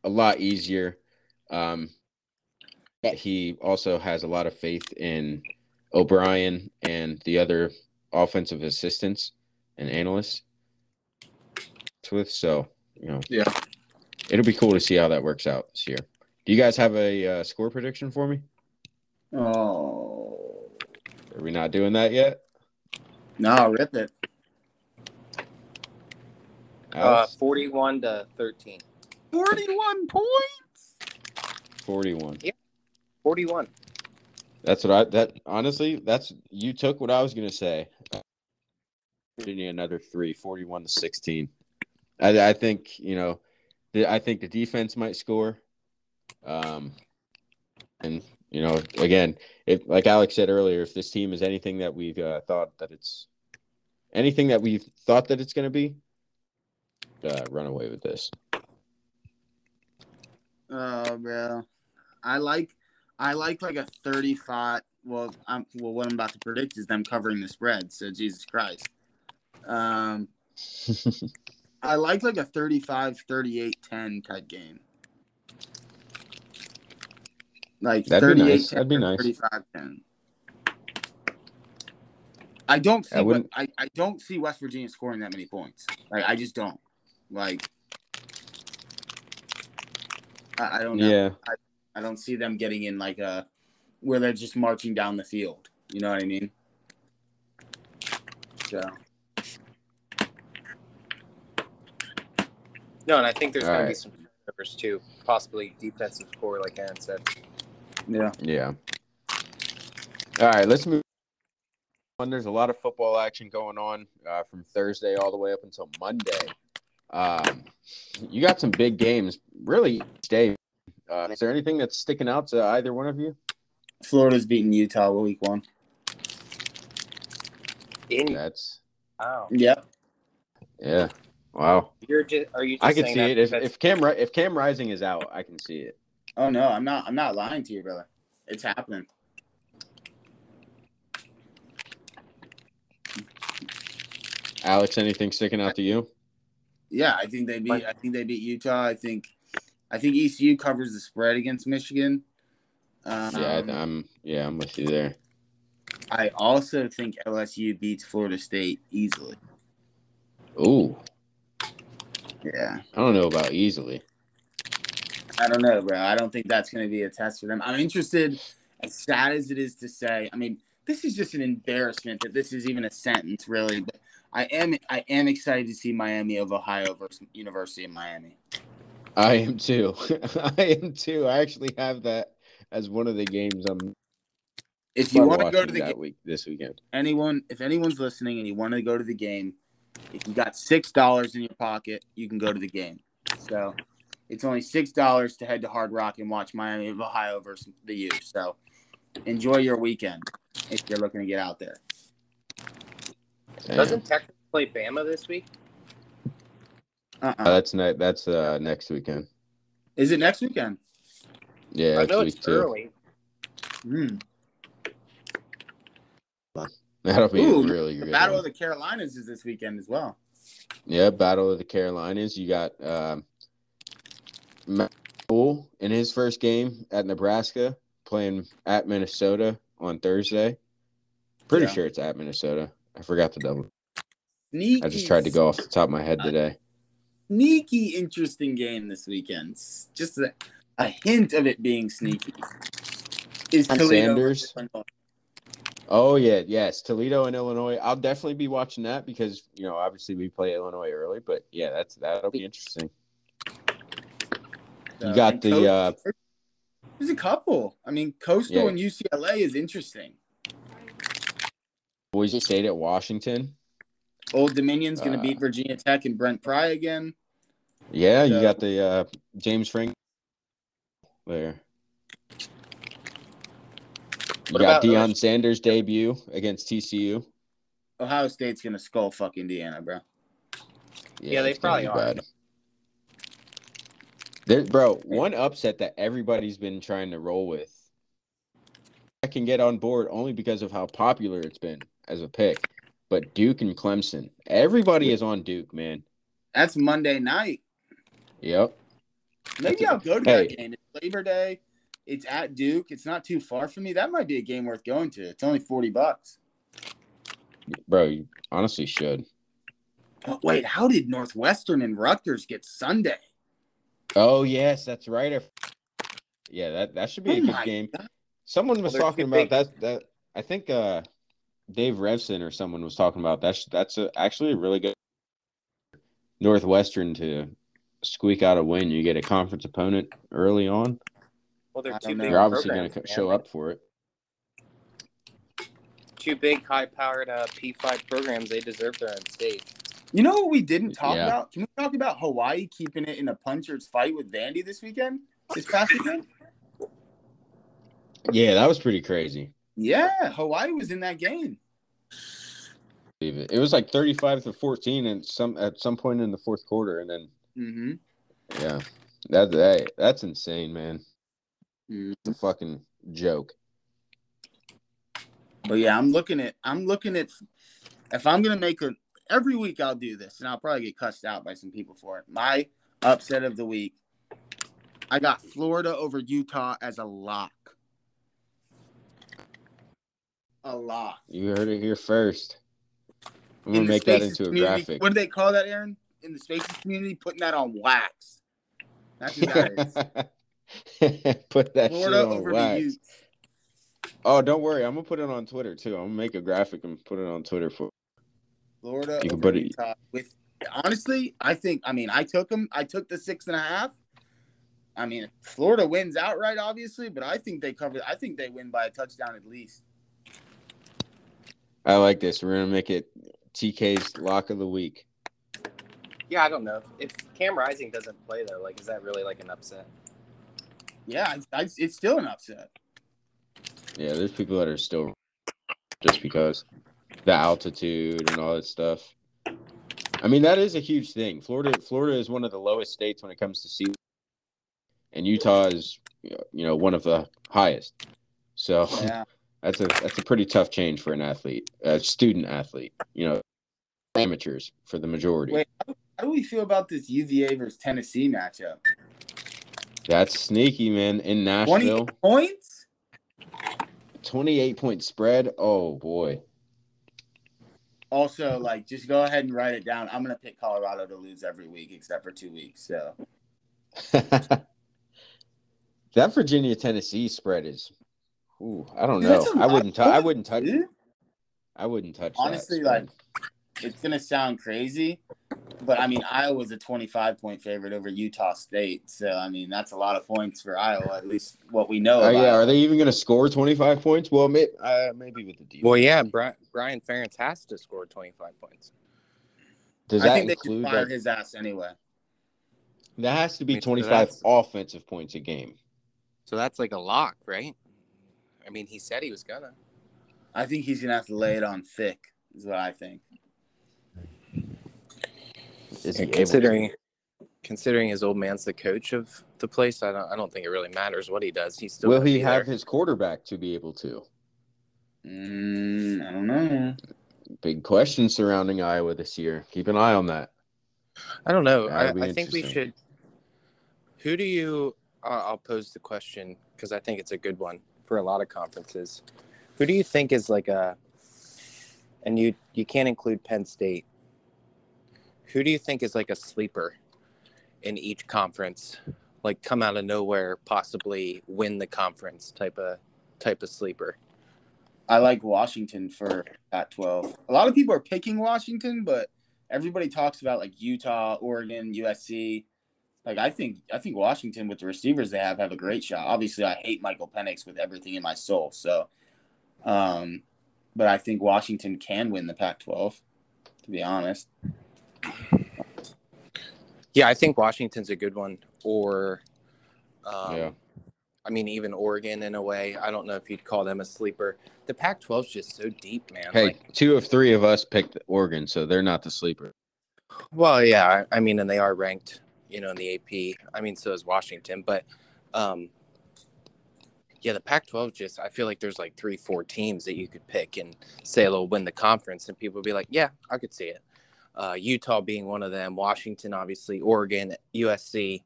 a lot easier. Um, he also has a lot of faith in O'Brien and the other offensive assistants and analysts with. So, you know, Yeah. it'll be cool to see how that works out this year. Do you guys have a uh, score prediction for me? Oh Are we not doing that yet? no, rip it. Uh, forty-one to thirteen. Forty-one points. 41. Forty-one. That's what I that honestly, that's you took what I was gonna say. Virginia another three, 41 to 16. I, I think, you know, the, I think the defense might score. Um and you know, again, if like Alex said earlier, if this team is anything that we've uh, thought that it's anything that we've thought that it's going to be, uh, run away with this. Oh, bro. I like, I like like a thirty-five. Well, I'm well. What I'm about to predict is them covering the spread. So Jesus Christ. Um, *laughs* I like like a 35, 38, 10 type game. Like That'd be 38, nice. That'd be nice. 35, 10. I don't see I what I, I don't see West Virginia scoring that many points. Like I just don't. Like I, I don't know. yeah, I don't see them getting in like a where they're just marching down the field. You know what I mean? So No, and I think there's All going to be some turnovers too, possibly defensive score, like Aaron said. Yeah. yeah. All right, let's move on. There's a lot of football action going on uh, from Thursday all the way up until Monday. Um, you got some big games, really each day. Uh, is there anything that's sticking out to either one of you? Florida's beating Utah week one. In That's wow, Yep. yeah. Wow. you're just are you? Just I can see that it. If if Cam if Cam Rising is out, I can see it. Oh no, I'm not I'm not lying to you, brother. It's happening. Alex, anything sticking out to you? Yeah, I think they beat I think they beat Utah. I think I think ECU covers the spread against Michigan. Um, yeah, I, I'm yeah, I'm with you there. I also think LSU beats Florida State easily. Ooh, Yeah. I don't know about easily. I don't know, bro. I don't think that's going to be a test for them. I'm interested, as sad as it is to say. I mean, this is just an embarrassment that this is even a sentence, really. But I am, I am excited to see Miami of Ohio versus University of Miami. I am too. *laughs* I am too. I actually have that as one of the games I'm If you want to go to the game, week this weekend. anyone, if anyone's listening and you want to go to the game, if you got six dollars in your pocket, you can go to the game. So it's only six dollars to head to Hard Rock and watch Miami of Ohio versus the U. So enjoy your weekend if you're looking to get out there. Doesn't Texas play Bama this week? Uh-uh. Uh, that's ne- that's uh next weekend. Is it next weekend? Yeah, I next know week it's too. early. Hmm. *laughs* That'll be Ooh, really the good. Battle one. of the Carolinas is this weekend as well. Yeah, Battle of the Carolinas. You got um, Rhule in his first game at Nebraska playing at Minnesota on Thursday. Pretty Yeah. sure it's at Minnesota. I forgot to double. Sneaky, I just tried to go off the top of my head today. Sneaky, interesting game this weekend. Just a, a hint of it being sneaky. Is Toledo Sanders. Oh yeah, yes, Toledo and Illinois. I'll definitely be watching that because you know obviously we play Illinois early, but yeah, that's that'll be interesting. So, You got and the, Coast- uh, There's a couple. I mean, Coastal Yeah. and UCLA is interesting. Boise State at Washington. Old Dominion's going to Uh, beat Virginia Tech and Brent Pry again. Yeah, you got the uh, James Frank there. You What got about Deion those- Sanders' debut against TCU. Ohio State's going to skull fuck Indiana, bro. Yeah, they it's gonna be probably are. There, bro, one upset that everybody's been trying to roll with. I can get on board only because of how popular it's been as a pick. But Duke and Clemson, everybody is on Duke, man. That's Monday night. Yep. Maybe I'll go to Hey. that game. It's Labor Day. It's at Duke. It's not too far from me. That might be a game worth going to. It's only 40 bucks. Bro, you honestly should. Oh, wait, how did Northwestern and Rutgers get Sunday? Oh yes, that's right. I f- Yeah, that that should be Oh a good game. God. Someone was they're talking about big. that. That I think uh, Dave Revsine or someone was talking about that's that's a, actually a really good Northwestern to squeak out a win. You get a conference opponent early on. Well, they're I too big. know. You're obviously going to show up for it. two big, high-powered uh, P5 programs. They deserve their own state. You know what we didn't talk Yeah. about? Can we talk about Hawaii keeping it in a puncher's fight with Vandy this weekend? This past weekend? Yeah, that was pretty crazy. Yeah, Hawaii was in that game. It was like 35 to 14 and some at some point in the fourth quarter and then Mm-hmm. yeah. That, that that's insane, man. Mhm. It's a fucking joke. But yeah, I'm looking at I'm looking at if I'm gonna make a every week I'll do this and I'll probably get cussed out by some people for it. My upset of the week. I got Florida over Utah as a lock. A lock. You heard it here first. I'm gonna make that into a graphic. What do they call that, Aaron? In the spaces community, putting that on wax. That's what that is. *laughs* put that Florida shit on over the wax. Utes. Oh, don't worry. I'm gonna put it on Twitter too. I'm gonna make a graphic and put it on Twitter for. Florida You can over put it- Utah. With honestly, I think I mean I took them. I took the six and a half. I mean, Florida wins outright, obviously, but I think they cover. I think they win by a touchdown at least. I like this. We're gonna make it TK's lock of the week. Yeah, I don't know if Cam Rising doesn't play though. Like, is that really like an upset? Yeah, I, I, it's still an upset. Yeah, there's people that are still just because the altitude and all that stuff. I mean, that is a huge thing. Florida, Florida is one of the lowest states when it comes to sea, and Utah is, you know, one of the highest. So Yeah, *laughs* that's a that's a pretty tough change for an athlete, a student athlete. You know, amateurs for the majority. Wait. how do we feel about this UVA versus Tennessee matchup? That's sneaky, man. In Nashville, points. 28 point spread. Oh boy. Also, like, just go ahead and write it down. I'm gonna pick Colorado to lose every week except for two weeks. So *laughs* that Virginia Tennessee spread is. Ooh, I don't know. I wouldn't. T- I wouldn't touch. I wouldn't touch. Honestly, spread. it's gonna sound crazy, but I mean Iowa's a 25 point favorite over Utah State, so I mean that's a lot of points for Iowa. At least what we know. Oh of yeah, Iowa. are they even going to score 25 points? Well, may, uh, maybe with the defense. Well, yeah, Bri- Brian Ferentz has to score 25 points. Does I that think they should include fire like, his ass anyway. that has to be I mean, 25 that's- offensive points a game. So that's like a lock, right? I mean, he said he was gonna. I think he's gonna have to lay it on thick. Is what I think. Is he able considering considering his old man's the coach of the place, I don't I don't think it really matters what he does. He's still Will he have there. his quarterback to be able to? Mm, I don't know. Big question surrounding Iowa this year. Keep an eye on that. I don't know. I, I think we should. Who do you? Uh, I'll pose the question because I think it's a good one for a lot of conferences. Who do you think is like a? And you you can't include Penn State. Who do you think is like a sleeper in each conference? Like come out of nowhere, possibly win the conference type of type of sleeper. I like Washington for at 12. A lot of people are picking Washington, but everybody talks about like Utah, Oregon, USC. Like I think I think Washington with the receivers they have have a great shot. Obviously, I hate Michael Penix with everything in my soul. So, um, but I think Washington can win the Pac-12. To be honest, Yeah, I think Washington's a good one. Or, um, Yeah. I mean, even Oregon in a way. I don't know if you'd call them a sleeper. The Pac-12 is just so deep, man. Hey, Like, two of three of us picked Oregon, so they're not the sleeper. well, yeah, I mean, and they are ranked, you know, in the AP. I mean, so is Washington, but, um, yeah, the Pac-12 just. I feel like there's like three, four teams that you could pick and say they'll win the conference, and people would be like, "Yeah, I could see it." Uh, Utah being one of them, Washington, obviously, Oregon, USC.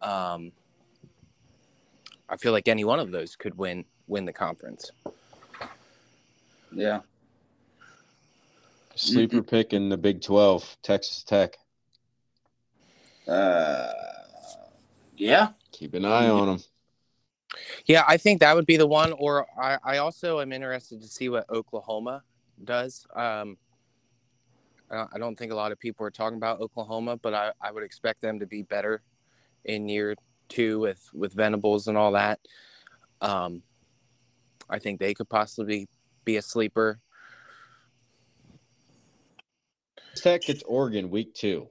Um, I feel like any one of those could win win the conference. yeah. Sleeper pick in the Big 12, Texas Tech. Uh, yeah. Keep an eye on them. Yeah, I think that would be the one. Or I, I also am interested to see what Oklahoma does. Um, I don't- I don't think a lot of people are talking about Oklahoma, but I, I would expect them to be better in year two with with Venables and all that. Um, I think they could possibly be a sleeper. Tech gets Oregon week two.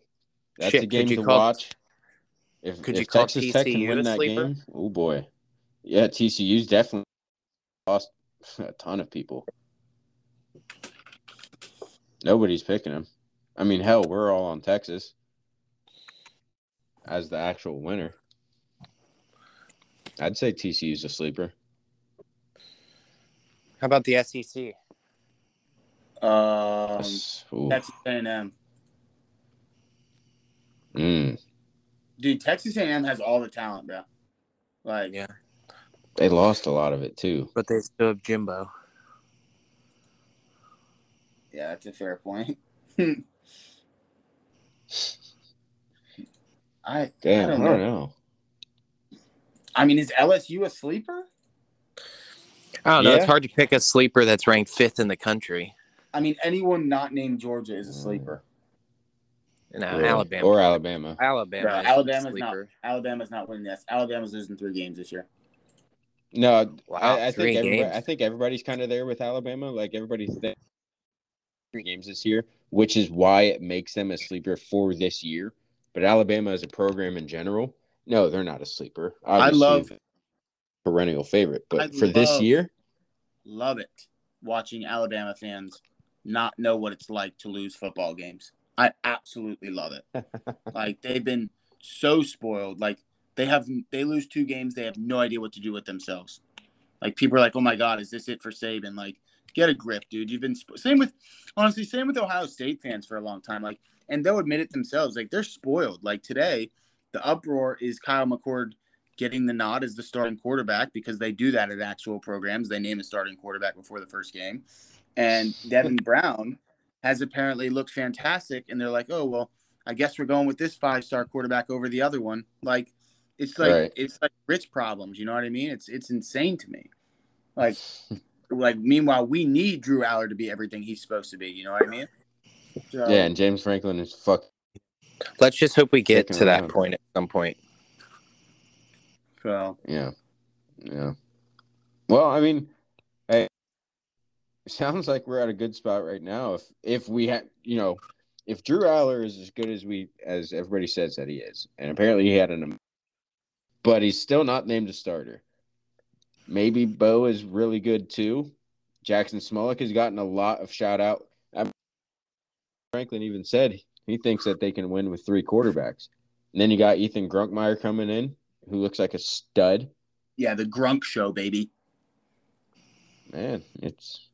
That's Shit, a game to call- watch. If, could if you call Texas Tech can win that sleeper? game, oh boy, yeah, TCU's definitely lost *laughs* a ton of people. Nobody's picking them. I mean, hell, we're all on Texas as the actual winner. I'd say TCU's a sleeper. How about the SEC? Um, That's- ooh. Texas A&M. Mm, Dude, Texas A&M has all the talent, bro. Like, Yeah. they lost a lot of it too. But they still have Jimbo. Yeah, that's a fair point. *laughs* I Damn, I I don't don't, know. know. I mean, is LSU a sleeper? I don't know. Yeah. It's hard to pick a sleeper that's ranked fifth in the country. I mean, anyone not named Georgia is a mm. sleeper. No, Really. Alabama. or Alabama. Alabama. Bro, is Alabama's not. sleeper. Alabama's not winning this. Alabama's losing three games this year. No, Wow, I, I three think games. I think everybody's kind of there with Alabama. Like everybody's there three games this year, which is why it makes them a sleeper for this year. But Alabama as a program in general, no, they're not a sleeper. Obviously, love- perennial favorite, but I for this year, Love it watching Alabama fans not know what it's like to lose football games. I absolutely love it. *laughs* like they've been so spoiled. Like they have they lose two games, they have no idea what to do with themselves. Like people are like, "Oh my god, is this it for Saban?" Like get a grip, dude. You've been spo- same with honestly same with Ohio State fans for a long time. Like and they'll admit it themselves. Like they're spoiled. Like today, the uproar is Kyle McCord getting the nod as the starting quarterback because they do that at actual programs. They name a starting quarterback before the first game. And Devin *laughs* Brown has apparently looked fantastic. And they're like, oh, well, I guess we're going with this five star quarterback over the other one. Like, it's like, Right. it's like rich problems. You know what I mean? It's, it's insane to me. Like, *laughs* like, meanwhile, we need Drew Allar to be everything he's supposed to be. You know what I mean? So, yeah, and James Franklin is fuck. Let's just hope we get to that around. point at some point. So, Yeah, yeah. Well, I mean, hey, it sounds like we're at a good spot right now. If if we had, you know, if Drew Allar is as good as we as everybody says that he is, and apparently he had an, but he's still not named a starter. Maybe Beau is really good too. Jaxon Smolik has gotten a lot of shout out. Franklin even said he thinks that they can win with three quarterbacks. And then you got Ethan Grunkemeyer coming in, who looks like a stud. yeah, the Grunk show, baby. Man, it's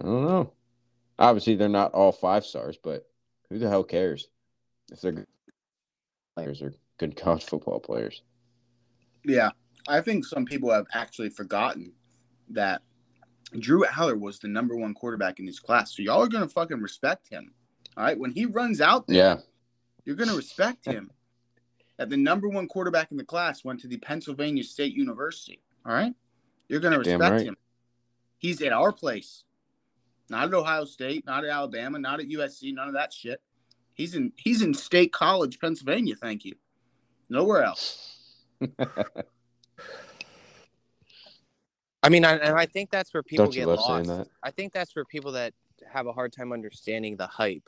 I don't know. Obviously, they're not all five stars, but who the hell cares if they're good players or good college football players? Yeah, I think some people have actually forgotten that Drew Allar was the number one quarterback in his class. So y'all are gonna fucking respect him. All right, when he runs out there, Yeah, you're gonna respect him. *laughs* That the number one quarterback in the class went to the Pennsylvania State University. All right, you're gonna respect right. him. He's at our place, not at Ohio State, not at Alabama, not at USC, none of that shit. He's in he's in State College, Pennsylvania. Thank you. Nowhere else. *laughs* I mean, I, and I think that's where people don't get lost. that? I think that's where people that have a hard time understanding the hype,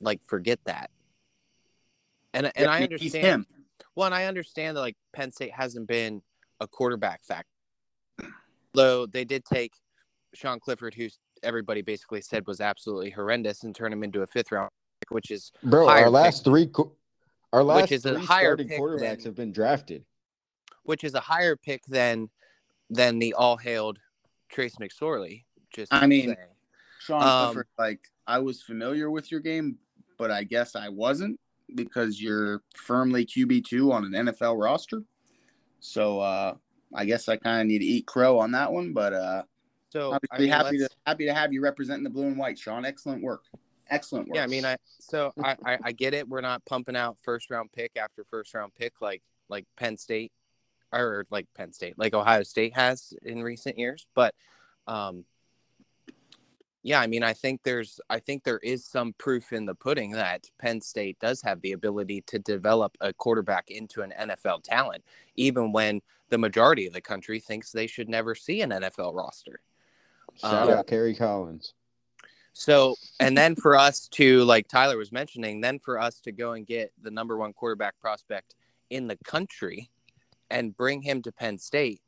like, forget that. And and I He's understand. him. Well, and I understand that like Penn State hasn't been a quarterback factor. Though they did take Sean Clifford, who everybody basically said was absolutely horrendous, and turn him into a fifth round pick, which is bro. Higher Our last three, our last is a three higher starting pick quarterbacks than- have been drafted. which is a higher pick than than the all hailed Trace McSorley. Just I mean, saying. Sean Um, Clifford, like I was familiar with your game, but I guess I wasn't because you're firmly QB two on an NFL roster. So uh, I guess I kind of need to eat crow on that one. But uh, so I obviously mean, happy to let's- happy to have you representing the blue and white, Sean. Excellent work. Excellent work. Yeah, I mean, I so I, I I get it. We're not pumping out first round pick after first round pick like like Penn State or like Penn State, like Ohio State has in recent years. But um, yeah, I mean, I think there's I think there is some proof in the pudding that Penn State does have the ability to develop a quarterback into an NFL talent, even when the majority of the country thinks they should never see an NFL roster. Shout Um, out Kerry Collins. So, and then for us to, like Tyler was mentioning, then for us to go and get the number one quarterback prospect in the country and bring him to Penn State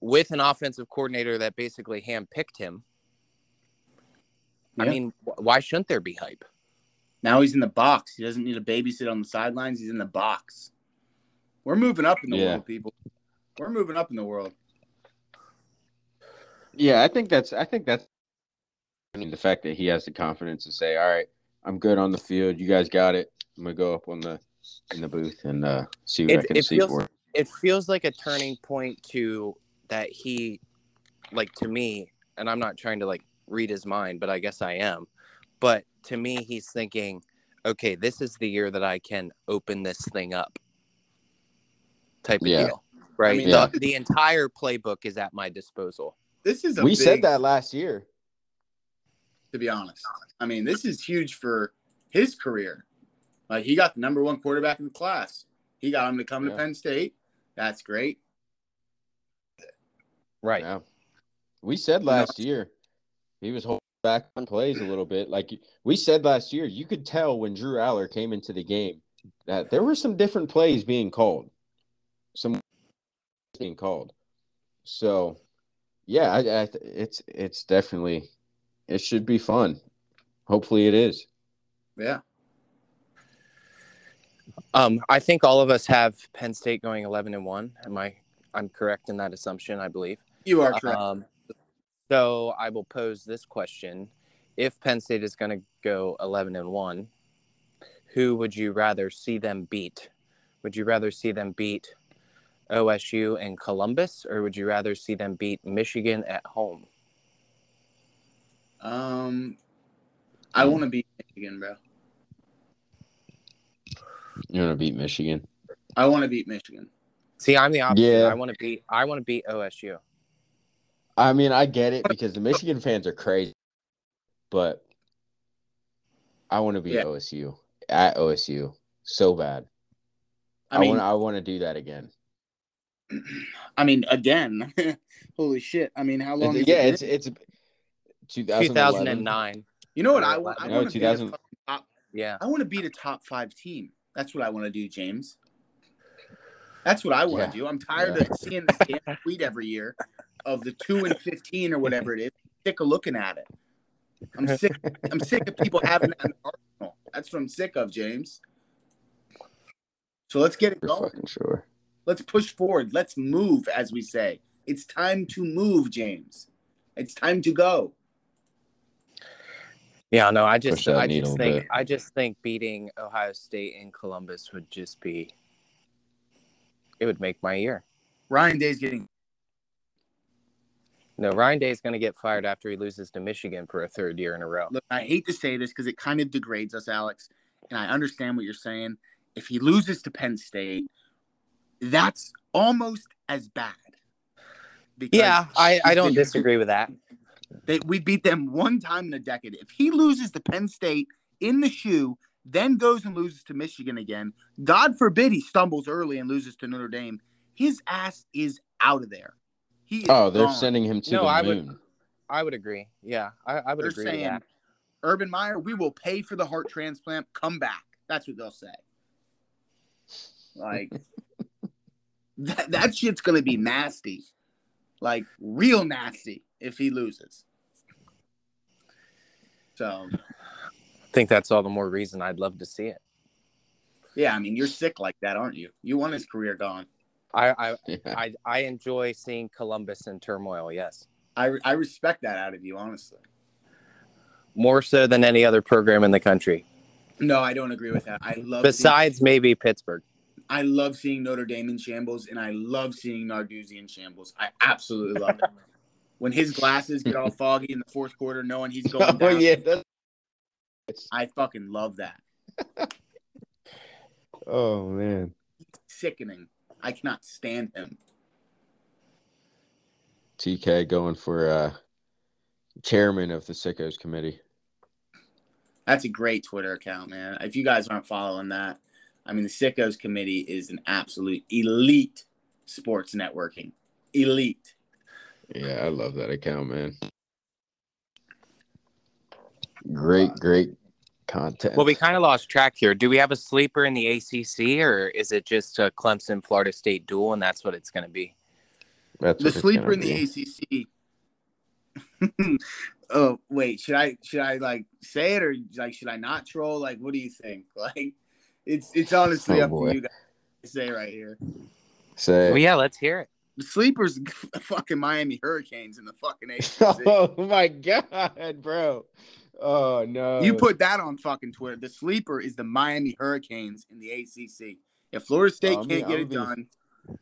with an offensive coordinator that basically handpicked him. I mean, why shouldn't there be hype? Now he's in the box. He doesn't need to babysit on the sidelines. He's in the box. We're moving up in the Yeah. world, people. We're moving up in the world. Yeah, I think that's I think that's I mean the fact that he has the confidence to say, All right, I'm good on the field, you guys got it. I'm gonna go up on the in the booth and uh see what It- I can it see feels- for it. It feels like a turning point to that he, like to me, and I'm not trying to like read his mind, but I guess I am. But to me, he's thinking, okay, this is the year that I can open this thing up. Type of Yeah. deal, right? mean, Yeah. the, the entire playbook is at my disposal. This is a We big, said that last year. to be honest. I mean, this is huge for his career. Like he got the number one quarterback in the class. He got him to come Yeah. to Penn State. That's great. Right. Yeah. We said last year he was holding back on plays a little bit. Like we said last year, you could tell when Drew Allar came into the game that there were some different plays being called. Some being called. So, yeah, I, I, it's it's definitely it should be fun. Hopefully, it is. Yeah. Um, I think all of us have Penn State going 11 and one. Am I? I'm correct in that assumption, I believe. You are correct. Um, so I will pose this question: If Penn State is going to go eleven and one, who would you rather see them beat? Would you rather see them beat OSU and Columbus, or would you rather see them beat Michigan at home? um I want to beat Michigan, bro. You want to beat Michigan? I want to beat Michigan. See, I'm the opposite. Yeah. I want to beat. I want to beat OSU. I mean, I get it because the Michigan fans are crazy, but I want to beat Yeah. OSU at OSU so bad. I I, mean, want I want to do that again. *clears throat* I mean, again, *laughs* holy shit! I mean, how long? It's- yeah, it it's it's 2009. You know what I want? I No, want to beat a top- Yeah. I want to beat a top five team. That's what I want to do, James. That's what I want Yeah. to do. I'm tired Yeah. of seeing the damn *laughs* tweet every year of the two and fifteen or whatever it is. Sick of looking at it. I'm sick. I'm sick of people having that arsenal. That's what I'm sick of, James. So let's get it For going. sure. Let's push forward. Let's move, as we say. It's time to move, James. It's time to go. Yeah, no, I just I just think bit. I just think beating Ohio State in Columbus would just be it would make my year. Ryan Day's getting No, Ryan Day is going to get fired after he loses to Michigan for a third year in a row. look, I hate to say this because it kind of degrades us, Alex, and I understand what you're saying. If he loses to Penn State, that's almost as bad. Because Yeah, I, I don't disagree with that. They, we beat them one time in a decade. If he loses to Penn State in the shoe, then goes and loses to Michigan again, God forbid he stumbles early and loses to Notre Dame, his ass is out of there. He is Oh, they're gone. sending him to No, the I would- moon. I would agree. Yeah, I, I would They're agree with saying, that. Urban Meyer, we will pay for the heart transplant. Come back. That's what they'll say. Like *laughs* that, that shit's gonna be nasty, like real nasty if he loses. So I think that's all the more reason I'd love to see it. yeah, I mean you're sick like that, aren't you? You want his career gone. I I, Yeah. I, I enjoy seeing Columbus in turmoil. Yes, I I respect that out of you, honestly. more so than any other program in the country, No, I don't agree with that. I love seeing, besides maybe Pittsburgh. I love seeing Notre Dame in shambles, and I love seeing Narduzzi in shambles. I absolutely love it. *laughs* When his glasses get all *laughs* foggy in the fourth quarter, knowing he's *laughs* going oh down, yeah. That's... *laughs* I fucking love that. Oh man. Sickening. I cannot stand him. TK going for uh chairman of the sickos committee. That's a great Twitter account, man. If you guys aren't following that, I mean, the Sickos Committee is an absolute elite sports networking. Elite. Yeah, I love that account, man. Great, great content. Well, we kind of lost track here. Do we have a sleeper in the ACC, or is it just a Clemson Florida State duel, and that's what it's going to be? That's the sleeper gonna in the be. ACC. *laughs* oh wait, should I should I like say it or like should I not troll? Like, what do you think? *laughs* Like, it's it's honestly Oh, up boy. to you guys to say right here. Say, Well, yeah, let's hear it. The sleepers, *laughs* fucking Miami Hurricanes in the fucking *laughs* ACC. oh my god, bro! Oh no, You put that on fucking Twitter. The sleeper is the Miami Hurricanes in the ACC. If Florida State I'll can't get I'll it be- done,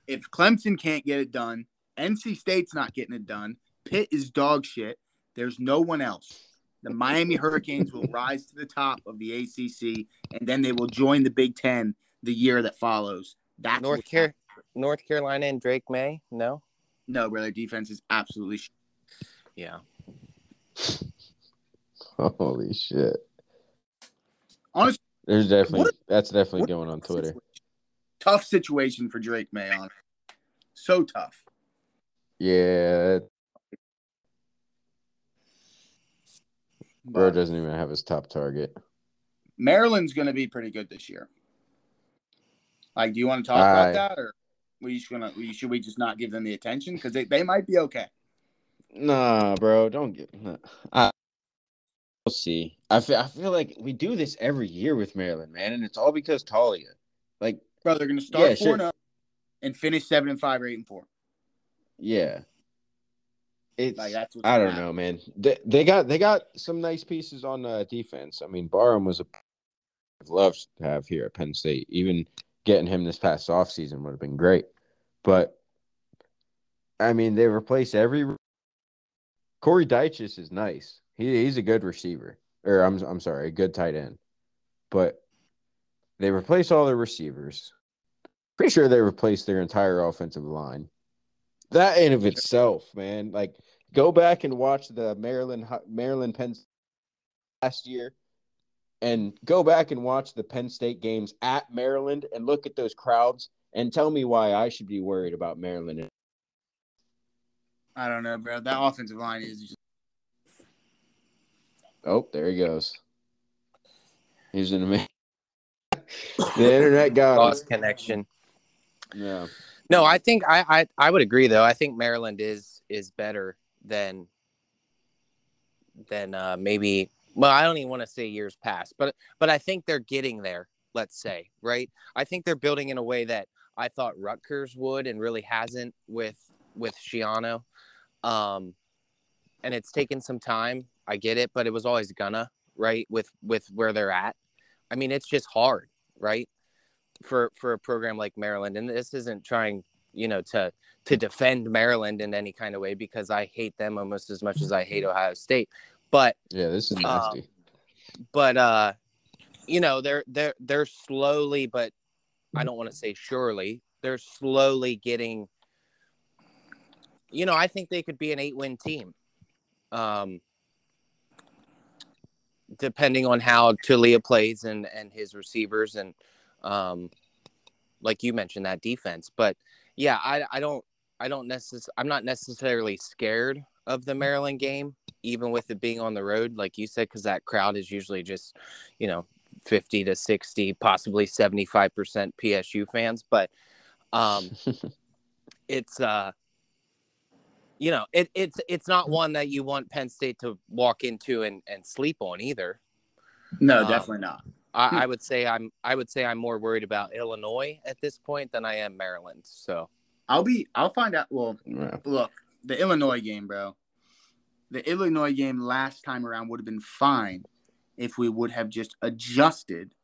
if Clemson can't get it done, NC State's not getting it done. Pitt is dog shit. There's no one else. The Miami Hurricanes will rise to the top of the ACC, and then they will join the Big Ten the year that follows. That's North what's Car- North Carolina and Drake Maye? No. No, bro, their defense is absolutely sh- Yeah. Holy shit! honestly There's definitely What- that's definitely what- going on Twitter. tough situation for Drake Maye. On so tough. Yeah, bro doesn't even have his top target. Maryland's going to be pretty good this year. Like, do you want to talk Aye. about that, or we just gonna we, should we just not give them the attention because they, they might be okay? Nah, bro, don't get. Nah. I, we'll see. I feel, I feel like we do this every year with Maryland, man, and it's all because Taulia. Like, Bro, they're going to start Yeah, four and and finish seven and five or eight and four. yeah, it's. Like that's I don't happen. know, man. They, they got they got some nice pieces on uh, defense. I mean, Barham was a I'd love to have here at Penn State. Even getting him this past offseason would have been great. But I mean, they replace every Corey Dyches is nice. He he's a good receiver. Or I'm I'm sorry, a good tight end. But they replace all their receivers. Pretty sure they replaced their entire offensive line. That in of itself, man, like go back and watch the Maryland Maryland Penn last year and go back and watch the Penn State games at Maryland and look at those crowds and tell me why I should be worried about Maryland. I don't know, bro. That offensive line is just Oh, there he goes. He's in the *laughs* The internet got him. Lost connection. Yeah. No, I think I, I I would agree though. I think Maryland is is better than than uh, maybe. Well, I don't even want to say years past, but but I think they're getting there. Let's say right. I think they're building in a way that I thought Rutgers would and really hasn't with with Schiano. Um, and it's taken some time. I get it, but it was always gonna right with with where they're at. I mean, it's just hard, right? for for a program like Maryland and this isn't trying you know to to defend Maryland in any kind of way because I hate them almost as much as I hate Ohio State but Yeah, this is Um, nasty. but uh you know they're they're they're slowly but I don't want to say surely they're slowly getting you know I think they could be an 8 win team. Um depending on how Taulia plays and and his receivers and um like you mentioned that defense. But yeah i i don't i don't necessarily i'm not necessarily scared of the maryland game even with it being on the road like you said because that crowd is usually just you know 50 to 60 possibly 75% psu fans but um *laughs* it's uh you know it, it's it's not one that you want penn state to walk into and and sleep on either no, Um, definitely not. I, I would say I'm I would say I'm more worried about Illinois at this point than I am Maryland. So I'll be. I'll find out. Well, Yeah. look, the Illinois game, bro. The Illinois game last time around would have been fine if we would have just adjusted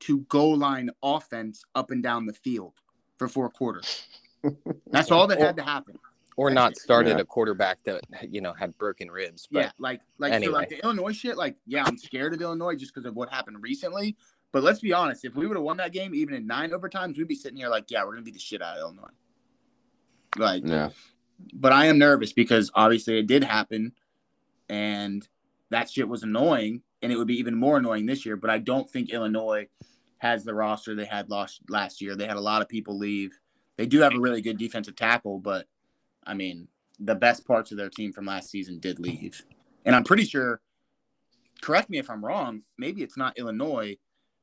to goal line offense up and down the field for four quarters. *laughs* That's all that had to happen. or not started Yeah. a quarterback that you know had broken ribs. But Yeah, like like so like the Illinois shit. Like, yeah, I'm scared of Illinois just because of what happened recently. But let's be honest, if we would have won that game even in nine overtimes, we'd be sitting here like, yeah, we're gonna beat the shit out of Illinois. Like, Yeah. but I am nervous because obviously it did happen, and that shit was annoying, and it would be even more annoying this year. But I don't think Illinois has the roster they had lost last year. They had a lot of people leave. They do have a really good defensive tackle, but I mean, the best parts of their team from last season did leave. And I'm pretty sure, correct me if I'm wrong, maybe it's not Illinois.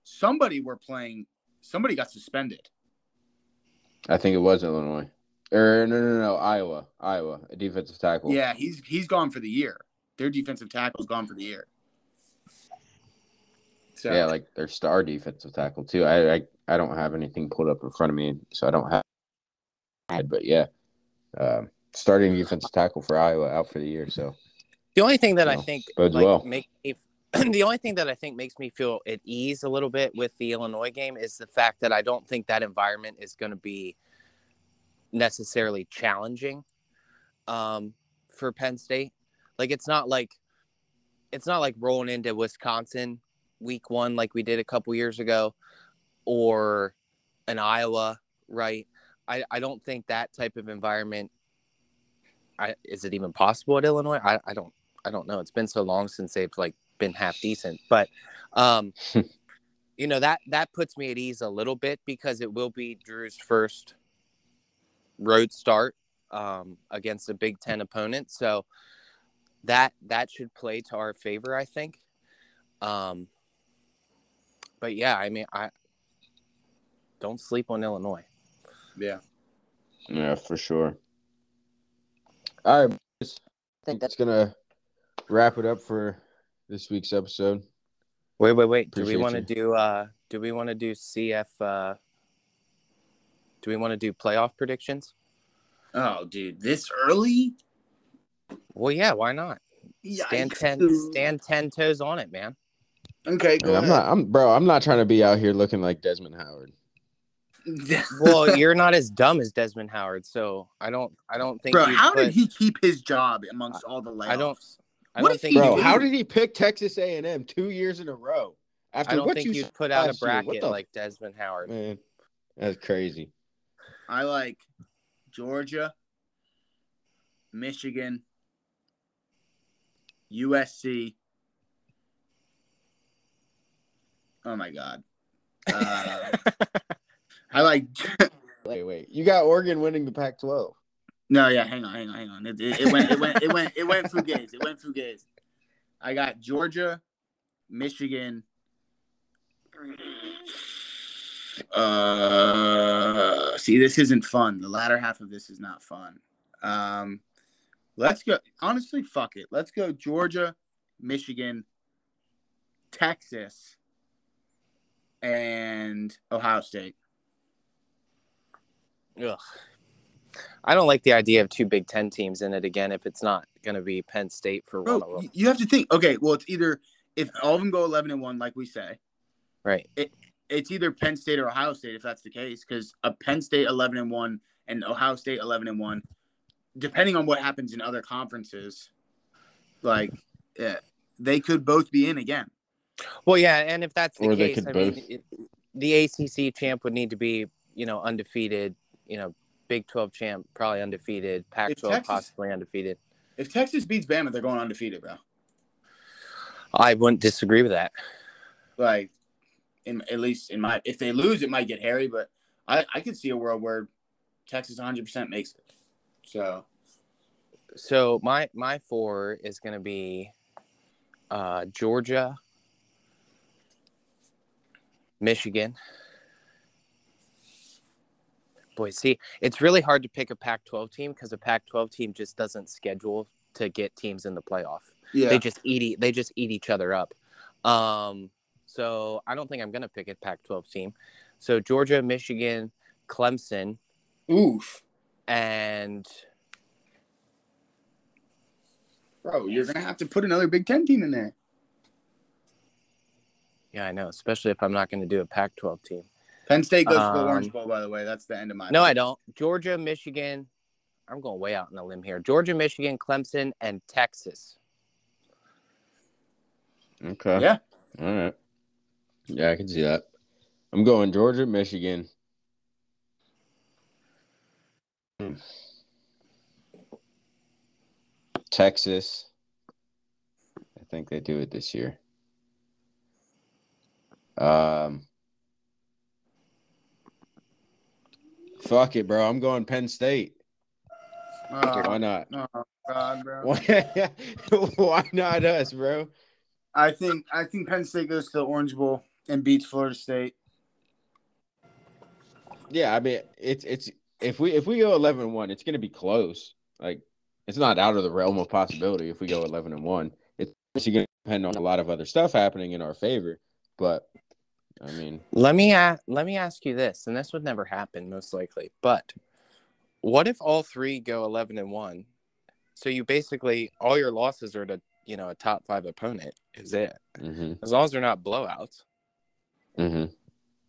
Somebody were playing, somebody got suspended. I think it was Illinois. Or no, no, no, Iowa, Iowa, a defensive tackle. Yeah, he's he's gone for the year. Their defensive tackle's gone for the year. So yeah, like their star defensive tackle too. I, I I don't have anything pulled up in front of me, so I don't have. But yeah, um, starting defensive tackle for Iowa out for the year. So The only thing that I think like well. make me, *clears throat* the only thing that I think makes me feel at ease a little bit with the Illinois game is the fact that I don't think that environment is going to be necessarily challenging um, for Penn State. Like it's not like it's not like rolling into Wisconsin week one like we did a couple years ago, or an Iowa, right? I, I don't think that type of environment. I, is it even possible at Illinois? I, I don't I don't know. It's been so long since they've like been half decent, but um, *laughs* you know that that puts me at ease a little bit because it will be Drew's first road start um, against a Big Ten opponent, so that that should play to our favor, I think. Um, but yeah, I mean, I don't sleep on Illinois. yeah. yeah, for sure. All right, boys. I think that's gonna wrap it up for this week's episode. Wait, wait, wait. Do we want to do uh do we want to do CF uh do we want to do playoff predictions? Oh, dude, this early? Well, yeah, why not? Stand 10 stand 10 toes on it, man. Okay, go Man, I'm ahead. not. I'm bro. I'm not trying to be out here looking like Desmond Howard. *laughs* Well, you're not as dumb as Desmond Howard, so I don't I don't think Bro, how put- did he keep his job amongst all the layoffs? I don't- I What don't think Bro, you'd- how did he pick Texas A&M two years in a row? After I don't what think you you'd put out a last year? Bracket the- like Desmond Howard. man. That's crazy. I like Georgia, Michigan, USC. Oh my god. Uh, *laughs* I like Wait, wait. You got Oregon winning the Pac-12. No, yeah, hang on, hang on, hang on. It, it, it went, it went, it went, it went fugazi. It went fugazi. I got Georgia, Michigan. Uh, see, this isn't fun. The latter half of this is not fun. Um, let's go. Honestly, fuck it. Let's go Georgia, Michigan, Texas, and Ohio State. Ugh. I don't like the idea of two Big Ten teams in it again if it's not going to be Penn State for one Bro, of them. you have to think. Okay, well, it's either if all of them go eleven and one, like we say, Right. it's either Penn State or Ohio State if that's the case. Because a Penn State eleven and one and Ohio State eleven and one, depending on what happens in other conferences, like yeah, they could both be in again. Well, yeah, and if that's the Or they case, could I mean, both. it, the ACC champ would need to be, you know, undefeated. You know, Big Twelve champ probably undefeated. Pac-12 possibly undefeated. If Texas beats Bama, they're going undefeated, bro. I wouldn't disagree with that. Like, in at least in my, if they lose, it might get hairy. But I, I could see a world where Texas 100 percent makes it. So So my my four is going to be uh, Georgia, Michigan. Boy, see, it's really hard to pick a Pac-12 team because a Pac-12 team just doesn't schedule to get teams in the playoff. yeah, They just eat they just eat each other up. Um, so I don't think I'm going to pick a Pac-12 team. So Georgia, Michigan, Clemson, oof, and bro, you're gonna have to put another Big Ten team in there. yeah, I know, especially if I'm not going to do a Pac-12 team. Penn State goes to the Um, Orange Bowl, by the way. That's the end of my. No, I don't. Georgia, Michigan. I'm going way out on a limb here. Georgia, Michigan, Clemson, and Texas. Okay. Yeah. All right. Yeah, I can see that. I'm going Georgia, Michigan. Hmm. Texas. I think they do it this year. Um. Fuck it, bro. I'm going Penn State. Oh, Why not? oh God, bro. Why, *laughs* why not us, bro? I think I think Penn State goes to the Orange Bowl and beats Florida State. Yeah, I mean, it's it's if we if we go 11 and 1, it's going to be close. Like it's not out of the realm of possibility if we go 11 and 1. It's obviously going to depend on a lot of other stuff happening in our favor, but I mean, Let me a- let me ask you this, and this would never happen most likely. But what if all three go eleven and one? So you basically all your losses are to you know a top five opponent. Is it mhm, as long as they're not blowouts? mhm.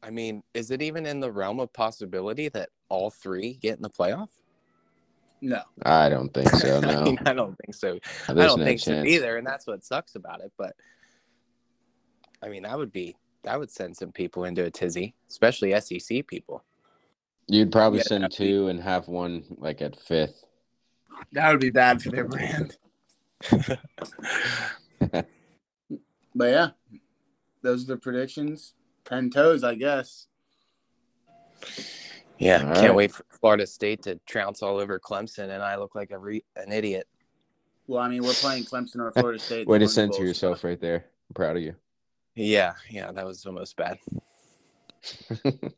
I mean, is it even in the realm of possibility that all three get in the playoff? No. I don't think so. *laughs* I No, mean, I don't think so. I don't no think so either, and that's what sucks about it. But I mean, that would be that would send some people into a tizzy, especially SEC people. You'd probably Yeah, send that'd be- two and have one like at fifth. That would be bad for their brand. *laughs* But yeah, those are the predictions. Ten toes, I guess. Yeah, All can't right. wait for Florida State to trounce all over Clemson, and I look like a re- an idiot. Well, I mean, we're playing Clemson or *laughs* Florida State. Way to Orange Bowl, censor yourself right there. I'm proud of you. Yeah, yeah, that was almost bad. *laughs*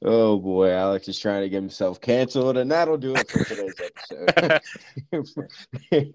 Oh boy, Alex is trying to get himself canceled, and that'll do it for today's episode. *laughs*